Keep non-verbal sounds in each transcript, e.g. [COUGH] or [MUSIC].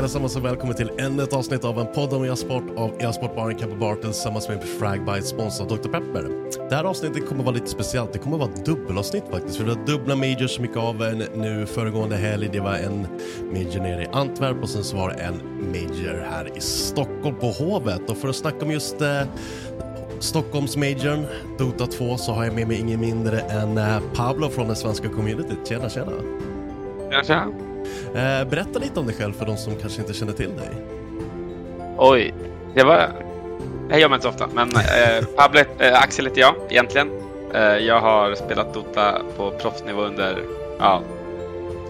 Allesammans och välkommen till ännu ett avsnitt av en podd om e-sport av e-sportbaren Kappa Barton tillsammans med Fragbite sponsrad av Dr. Pepper. Det här avsnittet kommer vara lite speciellt. Det kommer vara ett dubbelavsnitt faktiskt. Vi har dubbla majors som gick av en nu föregående helg. Det var en major nere i Antwerp och sen så var det en major här i Stockholm på Hovet. Och för att snacka om just eh, Stockholmsmajorn, Dota 2, så har jag med mig ingen mindre än eh, Pablo från det svenska communityt. Tjena, tjena! Tjena, tjena! Eh, berätta lite om dig själv för de som kanske inte känner till dig. Oj, det var... Det gör man inte så ofta, men eh, Pablo, eh, Axel heter jag egentligen. Eh, jag har spelat Dota på proffsnivå under ja,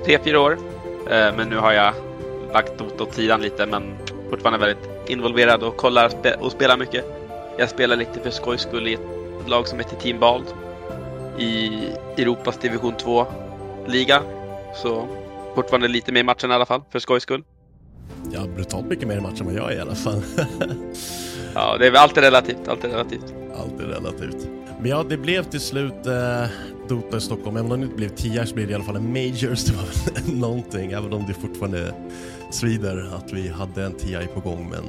tre, fyra år. Eh, men nu har jag lagt Dota åt sidan lite, men fortfarande väldigt involverad och kollar spe och spelar mycket. Jag spelar lite för skojs skull i ett lag som heter Team Bald i Europas division 2-liga. Så fortfarande lite med i matchen i alla fall, för skojs skull. Ja, brutalt mycket mer i matchen än vad jag är i alla fall. [LAUGHS] Ja, det är väl alltid relativt, alltid relativt. Alltid relativt. Men ja, det blev till slut eh, Dota i Stockholm. Även om det inte blev 10 så blev det i alla fall en Majors. [LAUGHS] Det var väl någonting, även om det fortfarande svider att vi hade en TI på gång men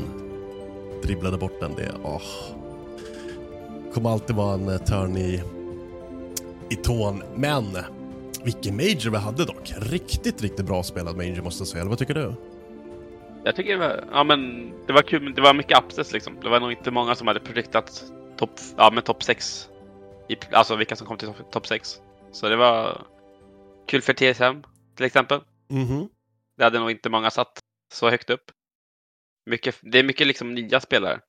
dribblade bort den. Det åh. kommer alltid vara en eh, törn i, i tån. Men vilken Major vi hade dock. Riktigt, riktigt bra spelad Major måste jag säga. Eller vad tycker du? Jag tycker det var, ja, men det var kul, det var mycket upsets liksom. Det var nog inte många som hade prediktat topp ja, men top 6. I, alltså vilka som kom till topp top 6. Så det var kul för TSM till exempel. Mhm. Det hade nog inte många satt så högt upp. Mycket, det är mycket liksom nya spelare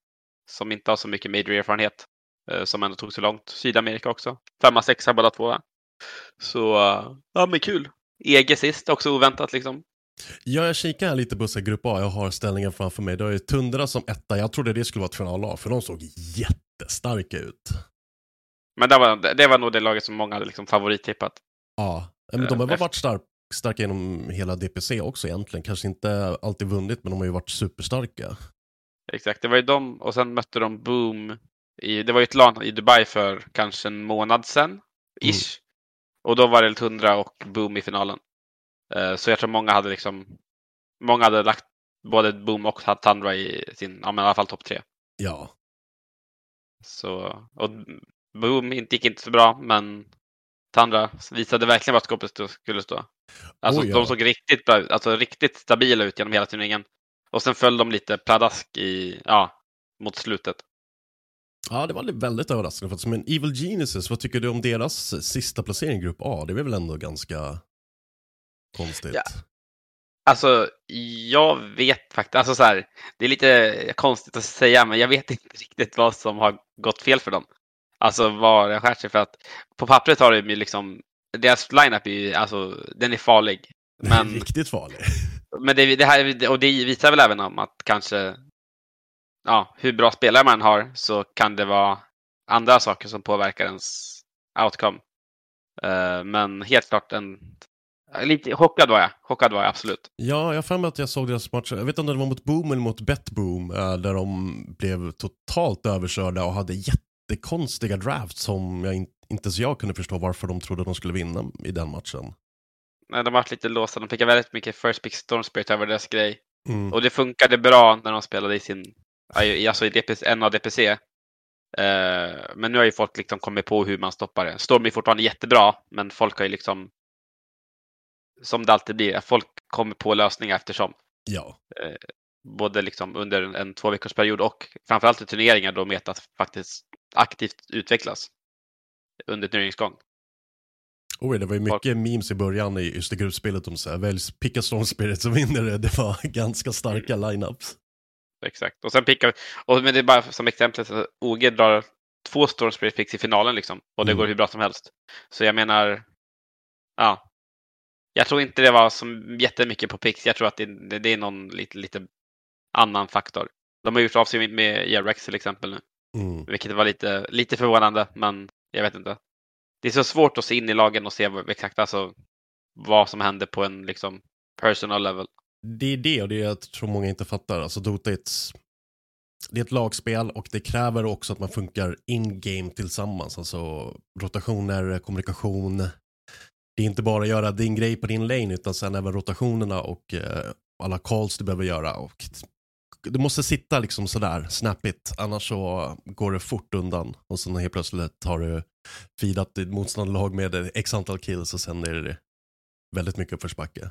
som inte har så mycket major-erfarenhet eh, som ändå tog så långt. Sydamerika också. Femma, sexa båda två. va? Så ja, men kul. EG sist också oväntat liksom. Ja, jag kikar här lite på så grupp A. Jag har ställningen framför mig. Det är Tundra som etta. Jag trodde det skulle vara ett finallag, för de såg jättestarka ut. Men det var, det var nog det laget som många hade liksom favorittippat. Ja, men de har Eh, väl varit stark, starka genom hela DPC också egentligen. Kanske inte alltid vunnit, men de har ju varit superstarka. Exakt, det var ju de och sen mötte de Boom. I, det var ju ett LAN i Dubai för kanske en månad sedan. Ish. Och då var det Tundra och Boom i finalen. Eh, så jag tror många hade liksom Många hade lagt både Boom och Tundra i sin, ja men i alla fall topp tre. Ja, Så, och Boom gick inte så bra, men Tundra visade verkligen vad skåpet skulle stå. Alltså Oh, ja. de såg riktigt bra alltså riktigt stabila ut genom hela turneringen. Och sen föll de lite pladask i, ja, mot slutet. Ja, det var väldigt överraskande faktiskt. Men Evil Geniuses, vad tycker du om deras sista placering i Grupp A? Det är väl ändå ganska konstigt? Ja. Alltså, jag vet faktiskt, alltså så här, det är lite konstigt att säga, men jag vet [LAUGHS] inte riktigt vad som har gått fel för dem. Alltså vad det skär sig för att på pappret har de ju liksom, deras lineup är ju, alltså den är farlig. [LAUGHS] Men, Riktigt farlig. men det, det här, och det visar väl även om att kanske, ja, hur bra spelare man har så kan det vara andra saker som påverkar ens outcome. Uh, men helt klart en Lite chockad var jag. Chockad var jag absolut. Ja, jag har mig att jag såg deras match. Jag vet inte om det var mot Boom eller mot Betboom. Eh, där de blev totalt överkörda och hade jättekonstiga drafts som jag in, inte ens jag kunde förstå varför de trodde de skulle vinna i den matchen. Nej, de var lite låsta. De fick väldigt mycket first pick storm spirit över deras grej. Mm. Och det funkade bra när de spelade i sin, alltså i DPC, en av DPC. Uh, men nu har ju folk liksom kommit på hur man stoppar det. Storm är fortfarande jättebra, men folk har ju liksom som det alltid blir, folk kommer på lösningar eftersom. Ja. Eh, både liksom under en, en två veckors period och framförallt i turneringar då metat faktiskt aktivt utvecklas under turneringsgång. Oh, det var ju mycket folk... memes i början i just det gruppspelet om så här, väljs picka Storm Spirit som vinner det. Det var [LAUGHS] ganska starka mm. lineups. Exakt, och sen pickar och men det är bara som exempel, så OG drar två Storm Spirit picks i finalen liksom och det mm. går hur bra som helst. Så jag menar, ja, jag tror inte det var så jättemycket på Pix. Jag tror att det, det är någon lite, lite annan faktor. De har gjort av sig med Jerex till exempel nu. Mm. Vilket var lite, lite förvånande, men jag vet inte. Det är så svårt att se in i lagen och se exakt alltså, vad som händer på en liksom, personal level. Det är det och det är jag tror många inte fattar. Alltså Dota är ett, det är ett lagspel och det kräver också att man funkar in-game tillsammans. Alltså rotationer, kommunikation, det är inte bara att göra din grej på din lane utan sen även rotationerna och eh, alla calls du behöver göra. Och du måste sitta liksom sådär snappigt annars så går det fort undan och sen helt plötsligt har du feedat ditt motståndarlag med x antal kills och sen är det väldigt mycket uppförsbacke.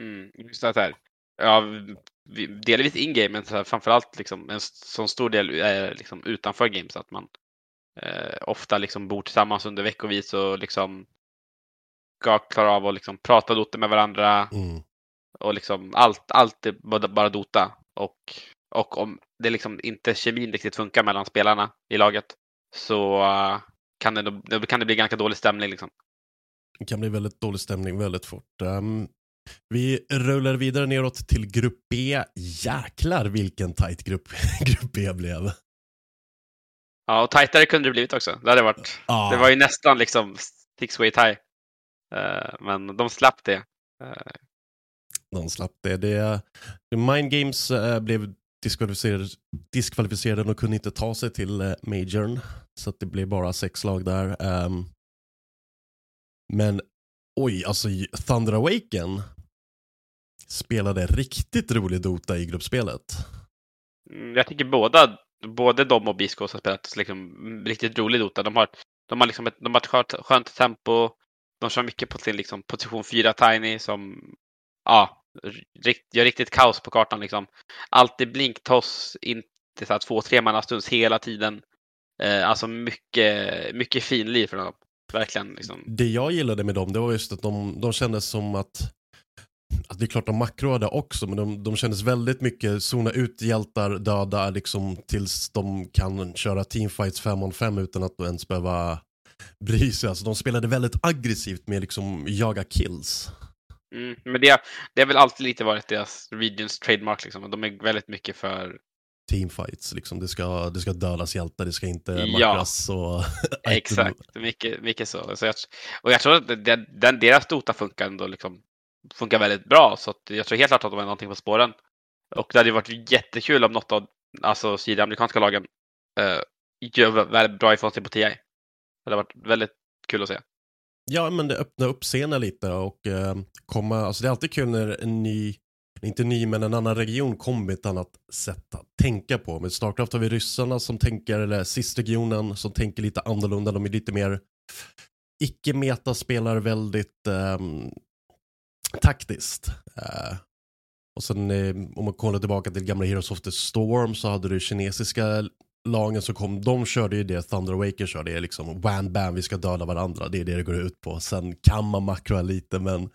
Mm, just det här. Ja, delvis in-game, men framförallt liksom en sån stor del är liksom utanför games. Att man eh, ofta liksom bor tillsammans under veckovis och liksom ska klara av att liksom prata Dota med varandra. Mm. Och liksom allt, allt är bara Dota. Och, och om det liksom inte kemin riktigt funkar mellan spelarna i laget så uh, kan, det, kan det bli ganska dålig stämning. Liksom. Det kan bli väldigt dålig stämning väldigt fort. Um, vi rullar vidare neråt till grupp B. Jäklar vilken tight grupp, [LAUGHS] grupp B blev. Ja, och tajtare kunde det blivit också. Det, hade varit, ah. det var ju nästan liksom six way tie. Eh, men de slapp det. Eh, de slapp det. det Mind Games eh, blev diskvalificerade, diskvalificerade och kunde inte ta sig till Majorn. Så det blev bara sex lag där. Ehm, men oj, alltså Thunder Awaken spelade riktigt rolig Dota i gruppspelet. Mm, jag tycker båda, både de och Biskos har spelat liksom riktigt rolig Dota. De har, de har, liksom ett, de har ett skönt, skönt tempo, de kör mycket på sin liksom, position 4 Tiny som ja, rikt, gör riktigt kaos på kartan. Liksom. Alltid blinktoss, inte så här två, tre manna stunds hela tiden. Eh, alltså mycket, mycket finlir för dem. Verkligen. Liksom. Det jag gillade med dem, det var just att de, de kändes som att att det är klart de makroade också, men de, de kändes väldigt mycket zona ut hjältar, döda, liksom tills de kan köra teamfights 5 on 5 utan att ens behöva bry sig. Alltså, de spelade väldigt aggressivt med liksom jaga kills. Mm, men det, det har väl alltid lite varit deras regions trademark. Liksom. De är väldigt mycket för teamfights. Liksom. Det, ska, det ska dödas hjältar, det ska inte makras. Ja, [LAUGHS] [LAUGHS] exakt, mycket, mycket så. så jag, och jag tror att den, deras Dota funkar ändå liksom, funkar väldigt bra. Så jag tror helt klart att de har någonting på spåren. Och det hade varit jättekul om något av alltså, sydamerikanska lagen uh, gör väldigt bra ifrån sig på TI. Det har varit väldigt kul att se. Ja, men det öppnar upp scenen lite och eh, komma, alltså det är alltid kul när en ny, inte ny, men en annan region kommer med ett annat sätt att tänka på. Med Starcraft har vi ryssarna som tänker, eller SIS-regionen som tänker lite annorlunda. De är lite mer icke-meta, spelar väldigt eh, taktiskt. Eh, och sen eh, om man kollar tillbaka till gamla Heroes of the Storm så hade du kinesiska lagen som kom, de körde ju det Thunder Waker körde, det är liksom wham bam, vi ska döda varandra, det är det det går ut på. Sen kan man makroa lite men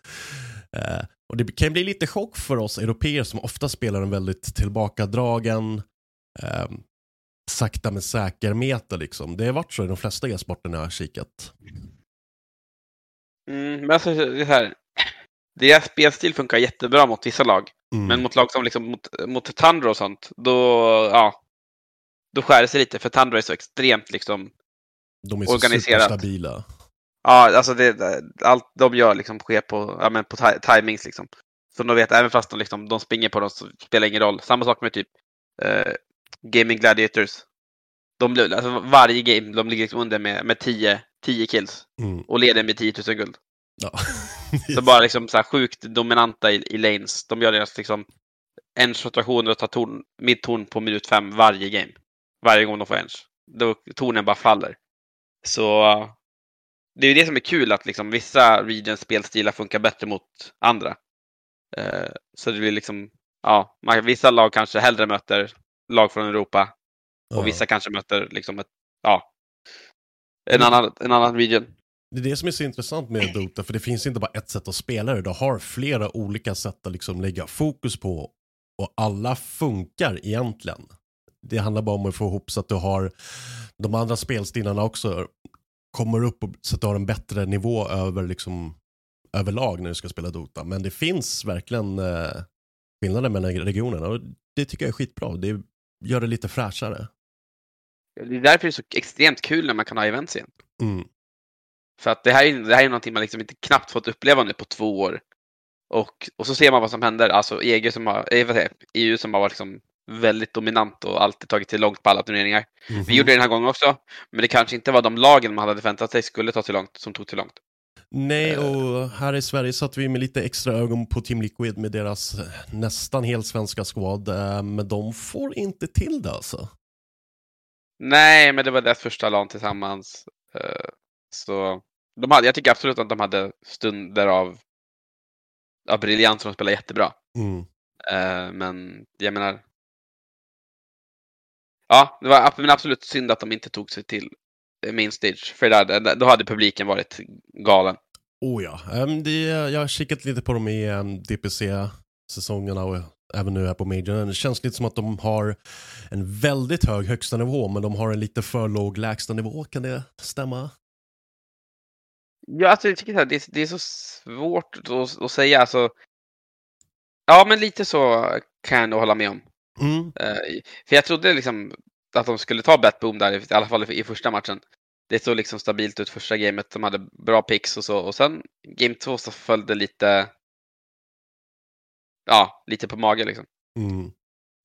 eh, och det kan bli lite chock för oss europeer som ofta spelar en väldigt tillbakadragen eh, sakta men säker meta liksom. Det har varit så i de flesta e-sporterna jag har kikat. Mm, men alltså, det här, deras spelstil funkar jättebra mot vissa lag. Mm. Men mot lag som liksom mot, mot Tundra och sånt, då, ja, då skär det sig lite. För Tundra är så extremt liksom de är så organiserat. superstabila. Ja, alltså det, allt de gör liksom sker på, ja, men på ti- timings liksom. Så de vet, även fast de, liksom, de springer på dem så spelar det ingen roll. Samma sak med typ eh, Gaming Gladiators. De, alltså, varje game de ligger liksom under med, med 10, 10 kills Mm. och leder med 10 000 guld. Ja. [LAUGHS] Så bara liksom så här sjukt dominanta i, i lanes. De gör deras liksom edge-rotationer och tar torn, mid-torn på minut fem varje game. Varje gång de får edge. Då tornen bara faller. Så det är ju det som är kul att liksom vissa regions spelstilar funkar bättre mot andra. Eh, så det blir liksom, ja, man, vissa lag kanske hellre möter lag från Europa och Ja. vissa kanske möter liksom ett, ja, en annan, en annan region. Det är det som är så intressant med Dota, för det finns inte bara ett sätt att spela det. Du har flera olika sätt att liksom lägga fokus på och alla funkar egentligen. Det handlar bara om att få ihop så att du har de andra spelstilarna också kommer upp och så att du har en bättre nivå över liksom överlag när du ska spela Dota. Men det finns verkligen eh, skillnader mellan regionerna och det tycker jag är skitbra. Det gör det lite fräschare. Det är därför det är så extremt kul när man kan ha events igen. Mm. För att det här är, det här är någonting man liksom inte knappt fått uppleva nu på två år. Och, och så ser man vad som händer. Alltså EG som har, eh, vad säger, jag, EU som har varit liksom väldigt dominant och alltid tagit sig långt på alla turneringar. Mhm. Vi gjorde det den här gången också, men det kanske inte var de lagen man hade förväntat sig skulle ta sig långt som tog sig långt. Nej, och här i Sverige satt vi med lite extra ögon på Team Liquid med deras eh, nästan helt svenska squad, eh, men de får inte till det alltså. Nej, men det var deras första LAN tillsammans. Eh, Så de hade, jag tycker absolut att de hade stunder av, av briljans som de spelade jättebra. Mm. Eh, Men jag menar... Ja, det var men absolut synd att de inte tog sig till eh, main stage. För där, då hade publiken varit galen. Oh ja, Ehm, det, jag har kikat lite på dem i um, DPC-säsongerna och även nu här på Major. Det känns lite som att de har en väldigt hög högsta nivå, men de har en lite för låg lägsta nivå. Kan det stämma? Ja, alltså jag tycker här, det, är, det är så svårt att, att säga. Alltså, ja, men lite så kan jag nog hålla med om. Mm. Eh, för jag trodde liksom att de skulle ta Batboom där, i alla fall i första matchen. Det såg liksom stabilt ut första gamet, de hade bra picks och så. Och sen game två så föll det lite, ja, lite på mage liksom. Mm.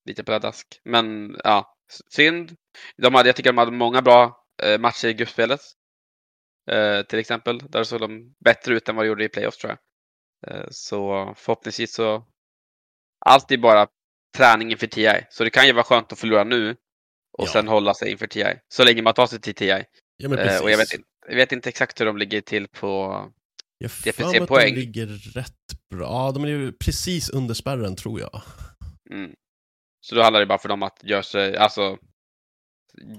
Lite pladask. Men ja, synd. De hade, jag tycker de hade många bra eh, matcher i gruppspelet. Eh, till exempel. Där såg de bättre ut än vad de gjorde i playoffs tror jag. Eh, så förhoppningsvis så allt är bara träning inför TI. Så det kan ju vara skönt att förlora nu och Ja. sen hålla sig inför TI. Så länge man tar sig till TI. Ja, men Eh, precis. och jag vet, inte, jag vet inte exakt hur de ligger till på... Jag har för DPC mig att de ligger rätt bra. Ja, de är ju precis under spärren tror jag. Mm. Så då handlar det bara för dem att göra sig, alltså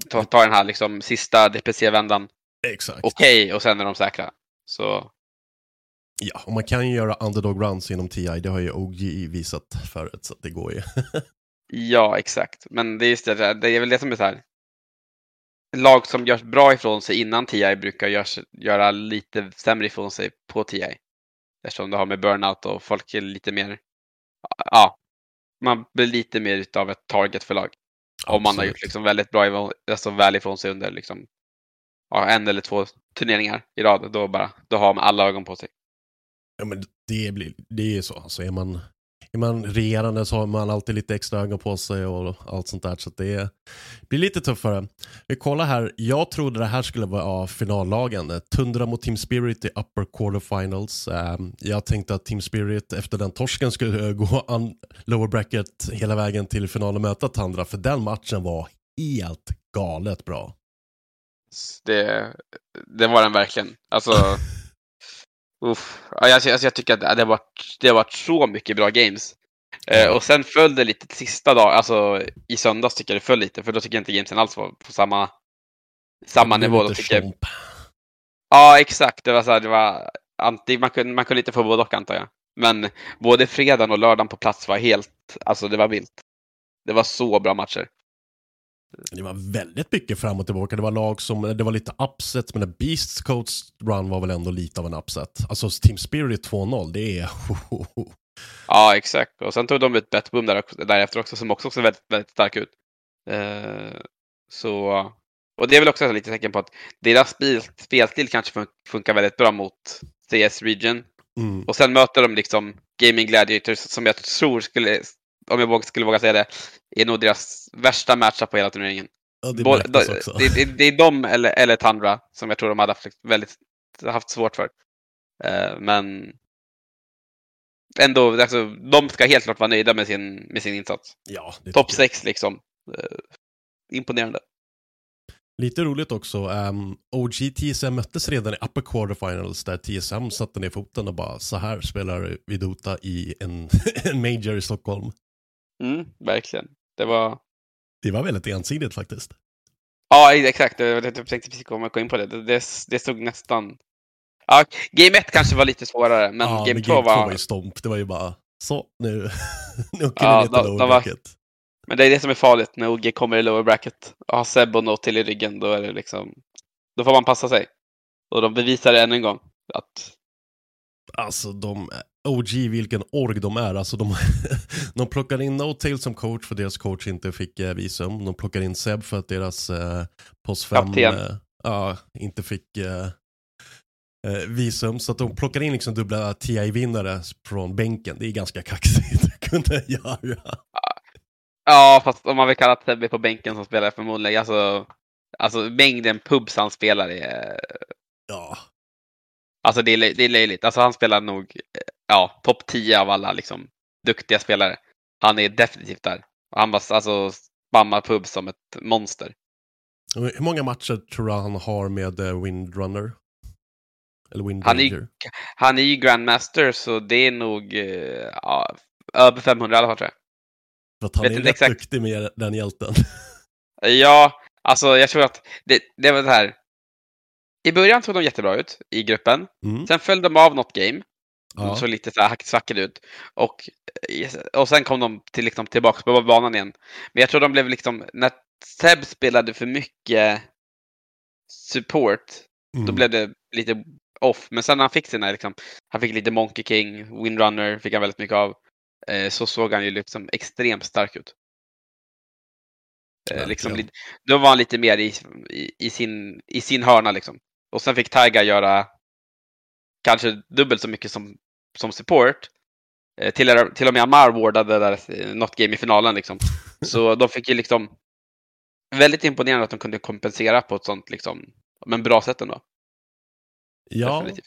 ta, ta den här liksom sista DPC-vändan Exakt. okej och sen är de säkra. Så Ja, och man kan ju göra underdog runs inom TI, det har ju OG visat förut, så att det går ju. [LAUGHS] ja, exakt. Men det är just det, där, det är väl det som är så här. Lag som gör bra ifrån sig innan TI brukar görs, göra lite sämre ifrån sig på TI. Eftersom det har med burnout och folk är lite mer, ja, man blir lite mer utav ett target för lag. Om man har Absolut. gjort liksom väldigt bra, ifrån- alltså väl ifrån sig under liksom, ja, en eller två turneringar i rad, då, bara, då har man alla ögon på sig. Ja, men det, blir, det är så. Alltså, är, man, är man regerande så har man alltid lite extra ögon på sig och allt sånt där. Så det blir lite tuffare. Vi kollar här. Jag trodde det här skulle vara finallagen. Tundra mot Team Spirit i upper quarterfinals. Um, jag tänkte att Team Spirit efter den torsken skulle [LAUGHS] gå an, lower bracket hela vägen till final och möta Tundra. För den matchen var helt galet bra. Det, det var den verkligen. Alltså, [LAUGHS] uff. Jag, alltså, jag tycker att det har, varit, det har varit så mycket bra games. Eh, och sen föll det lite sista dag, alltså i söndags tycker jag det föll lite, för då tycker jag inte gamesen alls var på samma, samma nivå. Då tycker jag, ja, exakt. Det var så här, det var, man, kunde, man kunde lite få både och antar jag. Men både fredagen och lördagen på plats var helt, alltså det var vilt. Det var så bra matcher. Det var väldigt mycket fram och tillbaka. Det var lag som, det var lite upset, men Beasts Coats run var väl ändå lite av en upset. Alltså Team Spirit 2-0, det är... [LAUGHS] Ja, exakt. Och sen tog de ett betboom där, därefter också som också såg väldigt, väldigt stark ut. Eh, så, och det är väl också ett litet tecken på att deras spel, spelstil kanske fun- funkar väldigt bra mot CS Region. Mm. Och sen möter de liksom Gaming Gladiators som jag tror skulle, om jag skulle våga säga det, är nog deras värsta matchup på hela turneringen. Ja, det Både- det, det, det är de eller, eller Tundra som jag tror de hade haft väldigt haft svårt för. Eh, men ändå, alltså, de ska helt klart vara nöjda med sin, med sin insats. Ja, Topp tycker jag. 6 liksom. Eh, imponerande. Lite roligt också, um, OG TSM möttes redan i upper quarterfinals där TSM satte ner foten och bara så här spelar vi Dota i en, [LAUGHS] en major i Stockholm. Mm, verkligen. Det var... Det var väldigt ensidigt faktiskt. Ja, exakt. Jag tänkte precis komma in på det. Det, det, det stod nästan... Ja, Game 1 kanske var lite svårare, men ja, Game 2 Game 2 var... var ju stomp. Det var ju bara så, nu, [LAUGHS] nu åker Ja, de- lower var- bracket. Men det är det som är farligt när OG kommer i lower bracket och har Seb och Note till i ryggen. Då är det liksom... Då får man passa sig. Och de bevisar det än en gång. Att... Alltså de, OG vilken org de är. Alltså de, [LAUGHS] de plockar in No-Tail som coach för deras coach inte fick eh, visum. De plockar in Seb för att deras eh, post 5 Kapten. eh, ja, inte fick eh, eh, visum. Så att de plockar in liksom dubbla TI-vinnare från bänken. Det är ganska kaxigt att kunna [LAUGHS] göra. Ja, fast om man vill kalla Sebbe på bänken som spelar förmodligen. Alltså, alltså mängden pubs han spelar är... Ja, Alltså det är, det är löjligt. Alltså han spelar nog eh, ja, topp 10 av alla liksom, duktiga spelare. Han är definitivt där. Han bara alltså, spammar pub som ett monster. Hur många matcher tror du han har med eh, Windrunner? Eller Han är, Windranger? han är ju Grandmaster så det är nog eh, ja, över 500 i alla fall tror jag. För att han vet är rätt exakt. duktig med den hjälten. [LAUGHS] Ja, alltså jag tror att det, det var det här. I början såg de jättebra ut i gruppen. Mm. Sen föll de av något game. Ja. såg lite så här ut. Och, och sen kom de till, liksom, tillbaka på banan igen. Men jag tror de blev liksom, när Seb spelade för mycket support, då Mm. blev det lite off. Men sen när han fick sina, liksom, han fick lite Monkey King, Windrunner fick han väldigt mycket av. Eh, så såg han ju liksom extremt stark ut. Eh, liksom, lite- då var han lite mer i, i, i, sin, i sin hörna liksom. Och sen fick Taiga göra kanske dubbelt så mycket som, som support. Eh, till, till och med Amar wardade där eh, något game i finalen liksom. Så de fick ju liksom väldigt imponerande att de kunde kompensera på ett sånt liksom, men bra sätt ändå. Ja, Definitivt.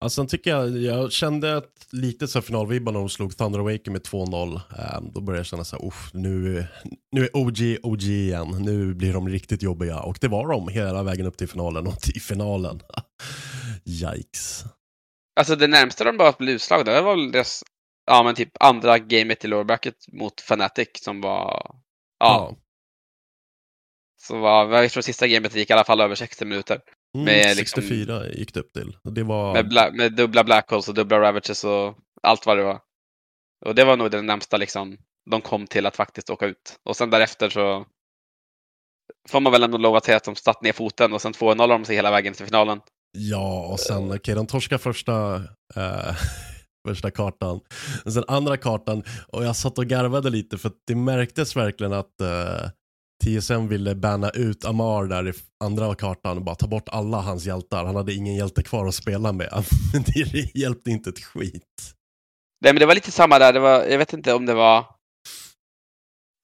alltså tycker jag, jag kände att lite så finalvibbar när de slog Thunder Awaken med 2-0. Ehm, då började jag känna så här, "Uff, nu, nu är OG OG igen, nu blir de riktigt jobbiga. Och det var de hela vägen upp till finalen och till finalen. [LAUGHS] Yikes. Alltså det närmsta de bara blev utslagna, det var väl deras, ja men typ andra gamet i lower bracket mot Fnatic som var, ja, som var, jag tror sista gamet gick i alla fall över 60 minuter. Mm, med liksom- 64 gick det upp till. Det var... Med, bla, med dubbla black holes och dubbla ravages och allt vad det var. Och det var nog det närmsta liksom de kom till att faktiskt åka ut. Och sen därefter så får man väl ändå lov att säga att de satt ner foten och sen 2-0 de sig hela vägen till finalen. Ja, och sen, okej, de torskar första, eh, [LAUGHS] första kartan. Och sen andra kartan, och jag satt och garvade lite för det märktes verkligen att eh, TSM ville banna ut Amar där i andra kartan och bara ta bort alla hans hjältar. Han hade ingen hjälte kvar att spela med. [LAUGHS] Det hjälpte inte ett skit. Nej men det var lite samma där, det var, jag vet inte om det var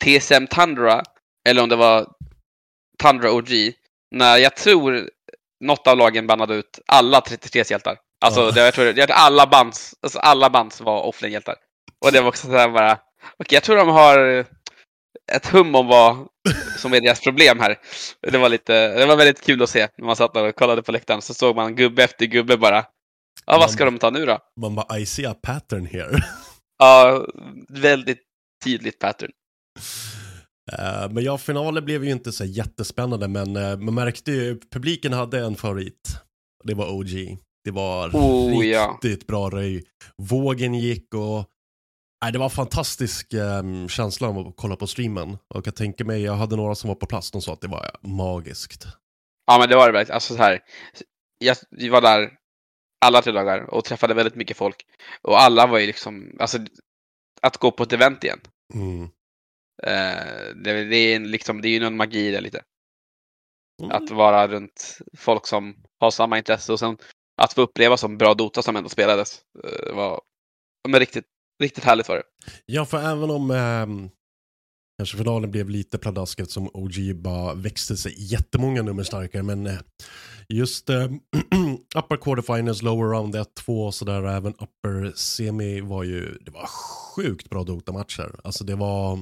TSM Tundra eller om det var Tundra OG. När jag tror något av lagen bannade ut alla 33 hjältar. Alltså Ja. det, jag tror jag tror alla bands, alltså alla bands var offline-hjältar. Och det var också sådär bara, okej jag tror de har ett hum om vad som är deras problem här. Det var lite, det var väldigt kul att se när man satt där och kollade på läktaren så såg man gubbe efter gubbe bara. Ja, vad ska de ta nu då? Man bara, I see a pattern here. Ja, väldigt tydligt pattern. Uh, men ja, finalen blev ju inte så jättespännande, men uh, man märkte ju, publiken hade en favorit. Det var OG. Det var oh, riktigt ja. bra röj. Vågen gick och Nej, det var en fantastisk um, känsla att kolla på streamen. Och jag tänker mig, jag hade några som var på plats, de sa att det var magiskt. Ja, men det var det verkligen. Alltså så här, jag, vi var där alla tre dagar och träffade väldigt mycket folk. Och alla var ju liksom, alltså att gå på ett event igen. Mm. Uh, det, det, är liksom, det är ju någon magi där lite. Mm. Att vara runt folk som har samma intresse och sen att få uppleva som bra Dota som ändå spelades uh, var men riktigt, riktigt härligt var det. Ja, för även om eh, kanske finalen blev lite pladask eftersom OG bara växte sig jättemånga nummer starkare, men eh, just eh, [CLEARS THROAT] upper quarterfinals, lower round 1, 2 och sådär, även upper semi var ju, det var sjukt bra Dota-matcher. Alltså det var,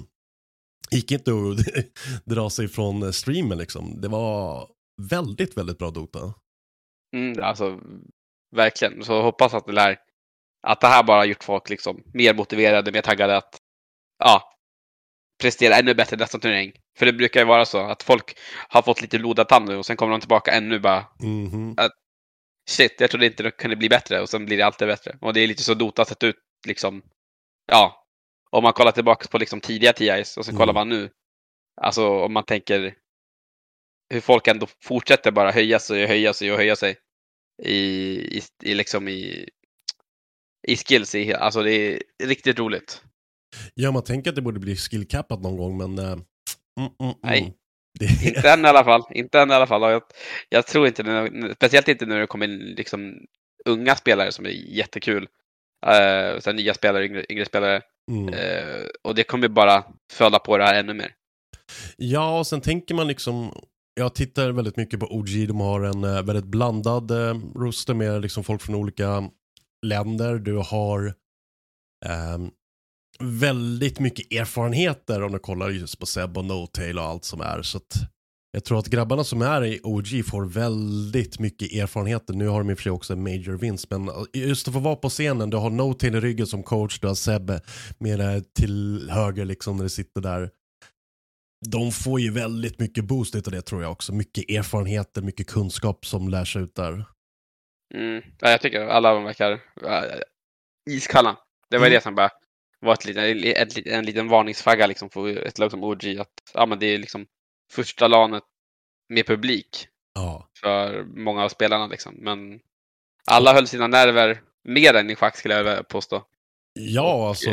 gick inte att [LAUGHS] dra sig från streamen liksom. Det var väldigt, väldigt bra Dota. Mm, alltså, verkligen. Så hoppas att det lär att det här bara gjort folk liksom mer motiverade, mer taggade att ja, prestera ännu bättre nästa turnering. För det brukar ju vara så att folk har fått lite blodad tand nu och sen kommer de tillbaka ännu bara mm -hmm. att, Shit, jag trodde inte det kunde bli bättre och sen blir det alltid bättre. Och det är lite så Dota sett ut liksom. Ja, om man kollar tillbaka på liksom tidiga TIs och sen mm. kollar man nu. Alltså om man tänker hur folk ändå fortsätter bara höja sig och höja sig och höja sig i, i, i liksom i, i skills. I, alltså det är riktigt roligt. Ja, man tänker att det borde bli skillcappat någon gång, men... Uh, mm, mm. Nej, det... inte än i alla fall. Inte än i alla fall. Jag, jag tror inte, speciellt inte när det kommer in liksom unga spelare som är jättekul. Uh, sen nya spelare, yngre, yngre spelare. Mm. Uh, och det kommer bara föda på det här ännu mer. Ja, och sen tänker man liksom, jag tittar väldigt mycket på OG, de har en uh, väldigt blandad uh, roster med liksom folk från olika länder. Du har um, väldigt mycket erfarenheter om du kollar just på Seb och No-Tail och allt som är. Så att jag tror att grabbarna som är i OG får väldigt mycket erfarenheter. Nu har de i och för sig också en major vinst, men just att få vara på scenen, du har No-Tail i ryggen som coach, du har Seb med till höger liksom när du sitter där. De får ju väldigt mycket boost av det tror jag också. Mycket erfarenheter, mycket kunskap som lär sig ut där. Mm. Ja, jag tycker alla de verkar äh, iskalla. Det var mm. det som bara var ett, ett, ett, en liten varningsflagga liksom för ett lag som OG. Att ja, men det är liksom första lanet med publik ja. för många av spelarna. Liksom. Men alla höll sina nerver mer än i schack skulle jag påstå. Ja, och, alltså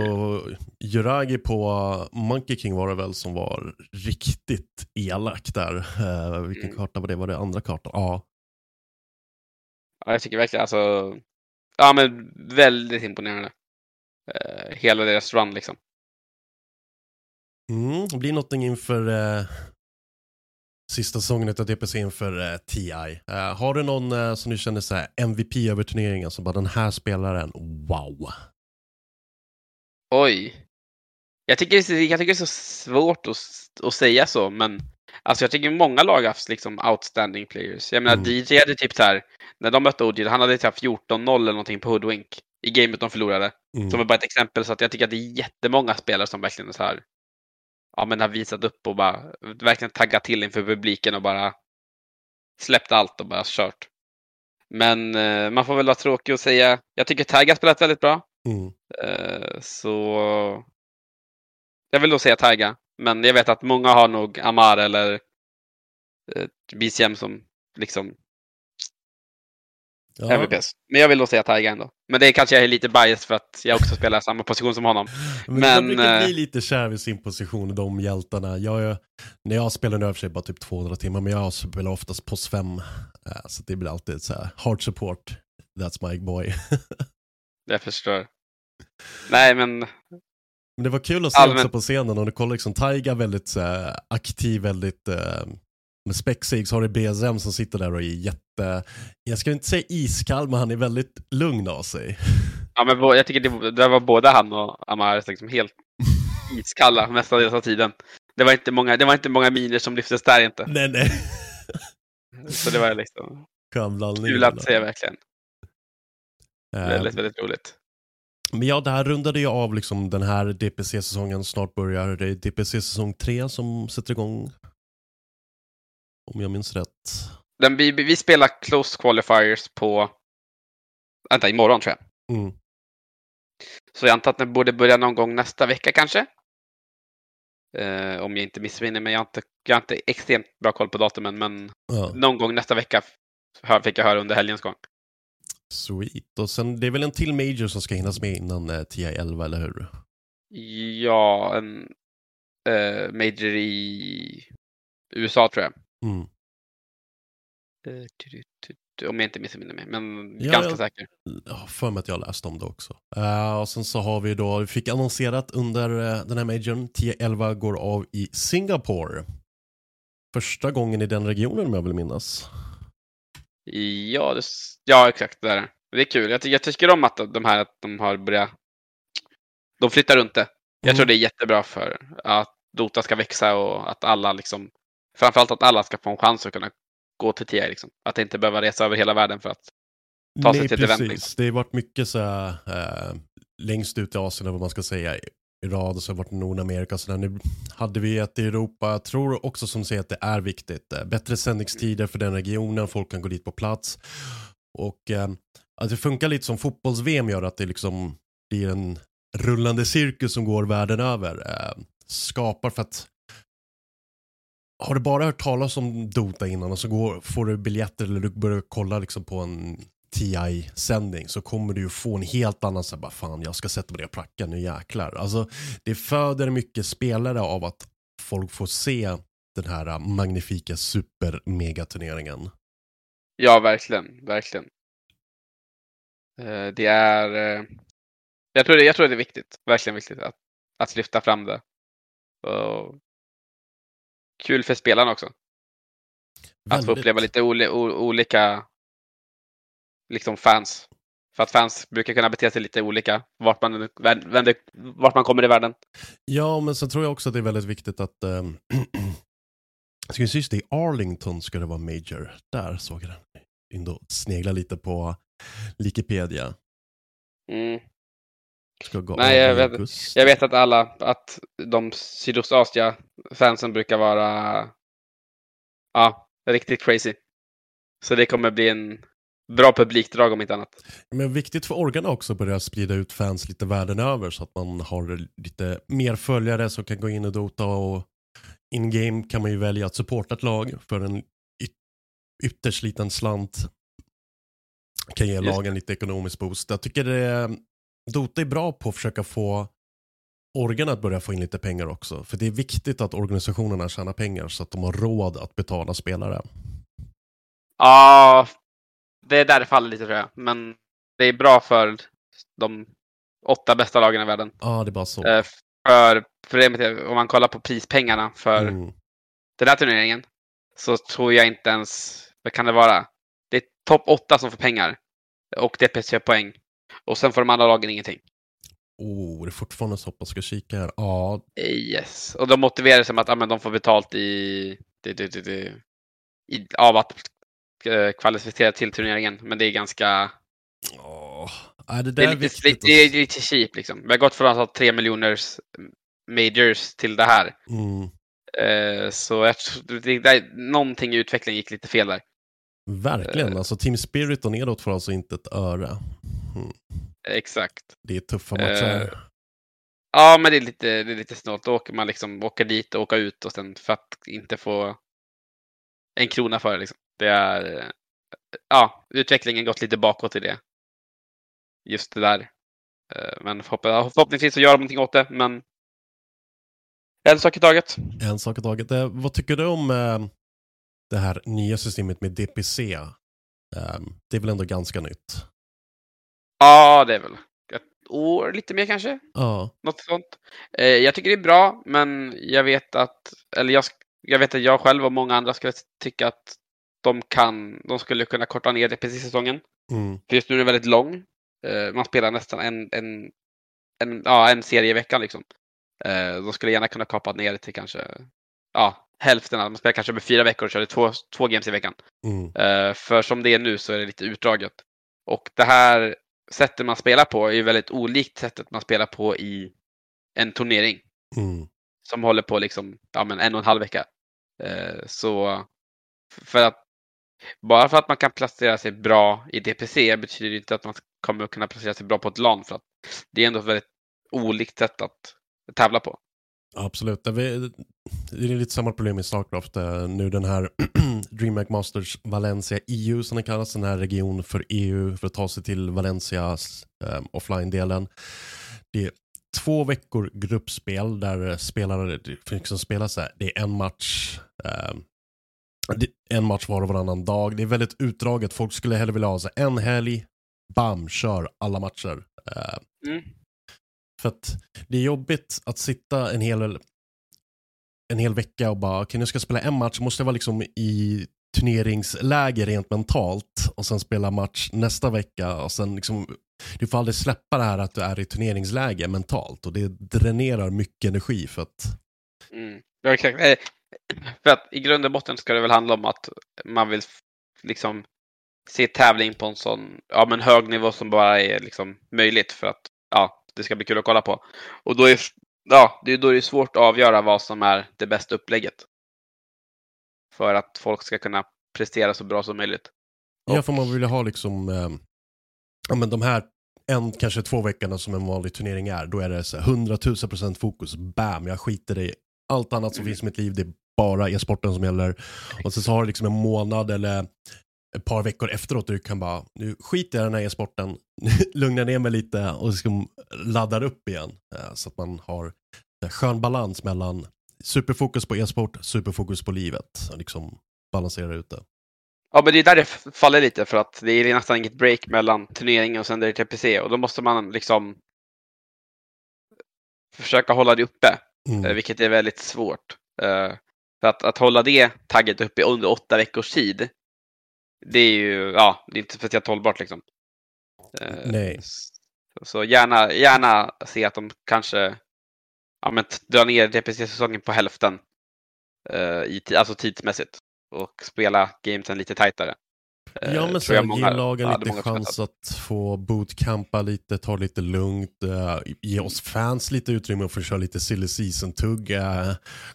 Juragi på Monkey King var det väl som var riktigt elak där. Uh, vilken mm. karta var det? Var det andra kartan? Ja. Ja, jag tycker verkligen alltså. Ja, men väldigt imponerande. Uh, hela deras run liksom. Mm, det blir någonting inför uh, sista säsongen av DPC inför uh, TI. Uh, har du någon uh, som du känner så här, MVP över turneringen som bara den här spelaren, wow? Oj. Jag tycker, jag tycker det är så svårt att, att säga så, men alltså jag tycker många lag har haft liksom outstanding players. Jag menar, mm. DJ hade typ så här, när de mötte OG, han hade typ 14-0 eller någonting på Hoodwink i gamet de förlorade. Mm. Som är bara ett exempel, så att jag tycker att det är jättemånga spelare som verkligen är så här, ja men har visat upp och bara verkligen taggat till inför publiken och bara släppt allt och bara kört. Men eh, man får väl vara tråkig och säga, jag tycker Tag har spelat väldigt bra. Mm. Eh, så jag vill då säga Taiga, men jag vet att många har nog Amar eller eh, BCM som liksom ja. MVPs. Men jag vill då säga Taiga ändå. Men det är kanske jag är lite bias för att jag också spelar samma position som honom. [LAUGHS] Men, men de brukar bli eh, lite kär vid sin position, de hjältarna. Jag, när jag spelar nu för sig bara typ 200 timmar, men jag spelar oftast POS 5. Så det blir alltid så här, hard support, that's my boy. [LAUGHS] jag förstår. Nej, men... Men det var kul att se allmän... också på scenen och du kollar liksom Taiga väldigt uh, aktiv, väldigt uh, med Spexig så har du BSM som sitter där och är jätte, jag ska inte säga iskall, men han är väldigt lugn av sig. [LAUGHS] Ja, men jag tycker det, det var både han och Amar liksom helt [LAUGHS] iskalla mestadels av tiden. Det var, inte många, det var inte många miner som lyftes där inte. Nej, nej. Så det var liksom [LAUGHS] kul att se verkligen. Uh, väldigt, väldigt roligt. Men ja, det här rundade ju av liksom den här DPC-säsongen snart börjar. Det är DPC säsong 3 som sätter igång. Om jag minns rätt. Den, vi, vi spelar close qualifiers på... Vänta, imorgon tror jag. Mm. Så jag antar att den borde börja någon gång nästa vecka kanske. Eh, om jag inte missminner mig. Jag har inte, jag har inte extremt bra koll på datumen, men Ja. någon gång nästa vecka fick jag höra under helgens gång. Sweet. Och sen, det är väl en till major som ska hinnas med innan eh, TI11, eller hur? Ja, en eh, major i USA tror jag. Mm. Eh, Om jag inte missminner mig, men Ja, ganska säker. Jag har för mig att jag läste om det också. Eh, och sen så har vi då, vi fick annonserat under eh, den här majorn, 10-11 går av i Singapore. Första gången i den regionen om jag vill minnas. Ja, det, ja exakt. Det, är det. är kul. Jag, jag tycker om att de här att de har börjat... De flyttar runt det. Jag Mm. tror det är jättebra för att Dota ska växa och att alla liksom... Framförallt att alla ska få en chans att kunna gå till TI. Liksom. Att inte behöva resa över hela världen för att... Ta sig Nej, till ett event, precis. liksom. Det har varit mycket så här, eh, längst ut i Asien, eller vad man ska säga, i rad, och så har det varit Nordamerika. Så där. Nu hade vi ett i Europa, jag tror också som säger att det är viktigt. Eh, bättre sändningstider för den regionen, folk kan gå dit på plats. Och eh, att det funkar lite som fotbolls-VM gör att det liksom blir en rullande cirkus som går världen över. Eh, skapar för att har du bara hört talas om Dota innan och så går, får du biljetter eller du börjar kolla liksom på en TI-sändning så kommer du ju få en helt annan så här, bara fan jag ska sätta mig ner och pracka nu jäklar. Alltså det föder mycket spelare av att folk får se den här magnifika super-megaturneringen. Ja, verkligen. Verkligen. Eh, det är... Eh, jag tror det, jag tror det är viktigt. Verkligen viktigt att, att lyfta fram det. Och kul för spelarna också. Att få Väldigt- uppleva lite oli, olika liksom fans. För att fans brukar kunna bete sig lite olika vart man, vänder, vart man kommer i världen. Ja, men sen tror jag också att det är väldigt viktigt att ähm, [CLEARS THROAT] jag ska just i Arlington ska det vara Major. Där såg jag den. Och snegla lite på Wikipedia. Mm. Ska gå Nej, jag vet-. Jag vet att alla, att de Sydostasia-fansen brukar vara ja, riktigt crazy. Så det kommer bli en bra publikdrag om inte annat. Men viktigt för orgarna också att börja sprida ut fans lite världen över så att man har lite mer följare som kan gå in och Dota och in-game kan man ju välja att supporta ett lag för en yt- ytterst liten slant. Kan ge Just lagen lite ekonomisk boost. Jag tycker det, Dota är bra på att försöka få orgarna att börja få in lite pengar också. För det är viktigt att organisationerna tjänar pengar så att de har råd att betala spelare. Ja, det är där det faller lite tror jag. Men det är bra för de åtta bästa lagen i världen. Ja, det är bara så. Eh, För problemet är, om man kollar på prispengarna för Mm. den här turneringen så tror jag inte ens, vad kan det vara? Det är topp åtta som får pengar och DPC poäng. Och sen får de andra lagen ingenting. Oh, det är fortfarande så pass ska kika här. Ja, Yes. Och de motiverar det som att ah, men de får betalt i, det, det, det, det, i av att eh, kvalificera till turneringen. Men det är ganska... Åh, nej, det Det där är lite, lite, det är lite cheap liksom. Vi har gått från att ha tre miljoners majors till det här. mm, Eh, så jag, tror- det, det, någonting i utvecklingen gick lite fel där. verkligen, Eh. alltså Team Spirit och nedåt får alltså inte ett öre. Mm, Exakt. det är tuffa matcher. Eh, Ja, men det är lite, det är lite snålt. Då åker man liksom, åker dit och åker ut och sen för att inte få en krona för det. Liksom. Det är, eh, ja, utvecklingen gått lite bakåt i det. Just det där. Eh, Men förhopp- förhoppningsvis så gör de någonting åt det, men en sak i taget. En sak i taget. Eh, vad tycker du om eh, det här nya systemet med DPC? Eh, det är väl ändå ganska nytt? Ja, det är väl ett år, lite mer kanske. Ja, Något sånt. Eh, jag tycker det är bra, men jag vet att, eller jag, jag vet att jag själv och många andra skulle tycka att de kan, de skulle kunna korta ner det precis säsongen. mm, För just nu är den väldigt lång. Eh, man spelar nästan en, en, en, ja, en serie i veckan liksom. Eh, de skulle gärna kunna kapa ner det till kanske, ja, hälften. Man spelar kanske över fyra veckor och kör två, två games i veckan. mm, Eh, för som det är nu så är det lite utdraget. Och det här sättet man spelar på är ju väldigt olikt sättet man spelar på i en turnering. Mm. Som håller på liksom, ja, men en och en halv vecka. Eh, så för att bara för att man kan placera sig bra i DPC betyder det inte att man kommer att kunna placera sig bra på ett LAN för att det är ändå ett väldigt olikt sätt att tävla på. Absolut. Det är lite samma problem i Starcraft. Nu den här [CLEARS THROAT] DreamHack Masters Valencia EU som den kallas, den här region för EU för att ta sig till Valencias um, offline-delen. Det är två veckor gruppspel där spelare liksom spelar så här. Det är en match um, en match var och varannan dag. Det är väldigt utdraget. Folk skulle hellre vilja ha så en helg, bam, kör alla matcher. Ehm, mm. För att det är jobbigt att sitta en hel, en hel vecka och bara, okej okay, nu ska jag spela en match, måste jag vara liksom i turneringsläge rent mentalt och sen spela match nästa vecka och sen liksom, du får aldrig släppa det här att du är i turneringsläge mentalt och det dränerar mycket energi för att... Mm. Ja, exakt. Eh, för att i grund och botten ska det väl handla om att man vill liksom se tävling på en sån ja, men hög nivå som bara är liksom möjligt för att ja, det ska bli kul att kolla på. Och då är, ja, det, då är det svårt att avgöra vad som är det bästa upplägget. För att folk ska kunna prestera så bra som möjligt. Ja, för man vill ha liksom, eh, ja men de här en, kanske två veckorna som en vanlig turnering är, då är det så 100 000 procent fokus, bam, jag skiter i allt annat som mm. finns i mitt liv, det är bara e-sporten som gäller. Och sen så har du liksom en månad eller ett par veckor efteråt du kan bara, nu skiter jag i den här e-sporten, [LAUGHS] lugnar ner mig lite och liksom laddar upp igen. Eh, så att man har en skön balans mellan superfokus på e-sport, superfokus på livet. Och liksom balansera ut det. Ja, men det är där det faller lite för att det är nästan inget break mellan turnering och sen är det TPC och då måste man liksom försöka hålla det uppe, mm. Eh, vilket är väldigt svårt. Eh, för att, att hålla det tagget uppe under åtta veckors tid, det är ju, ja, det är inte speciellt hållbart liksom. Eh, Nej. Så gärna, gärna se att de kanske ja, men drar ner DPC-säsongen på hälften. Uh, i, alltså tidsmässigt. Och spela gamesen lite tajtare. Uh, ja men så ge lagen lite chans att få bootcampa lite, ta lite lugnt, uh, ge oss fans lite utrymme att få köra lite silly season-tugg.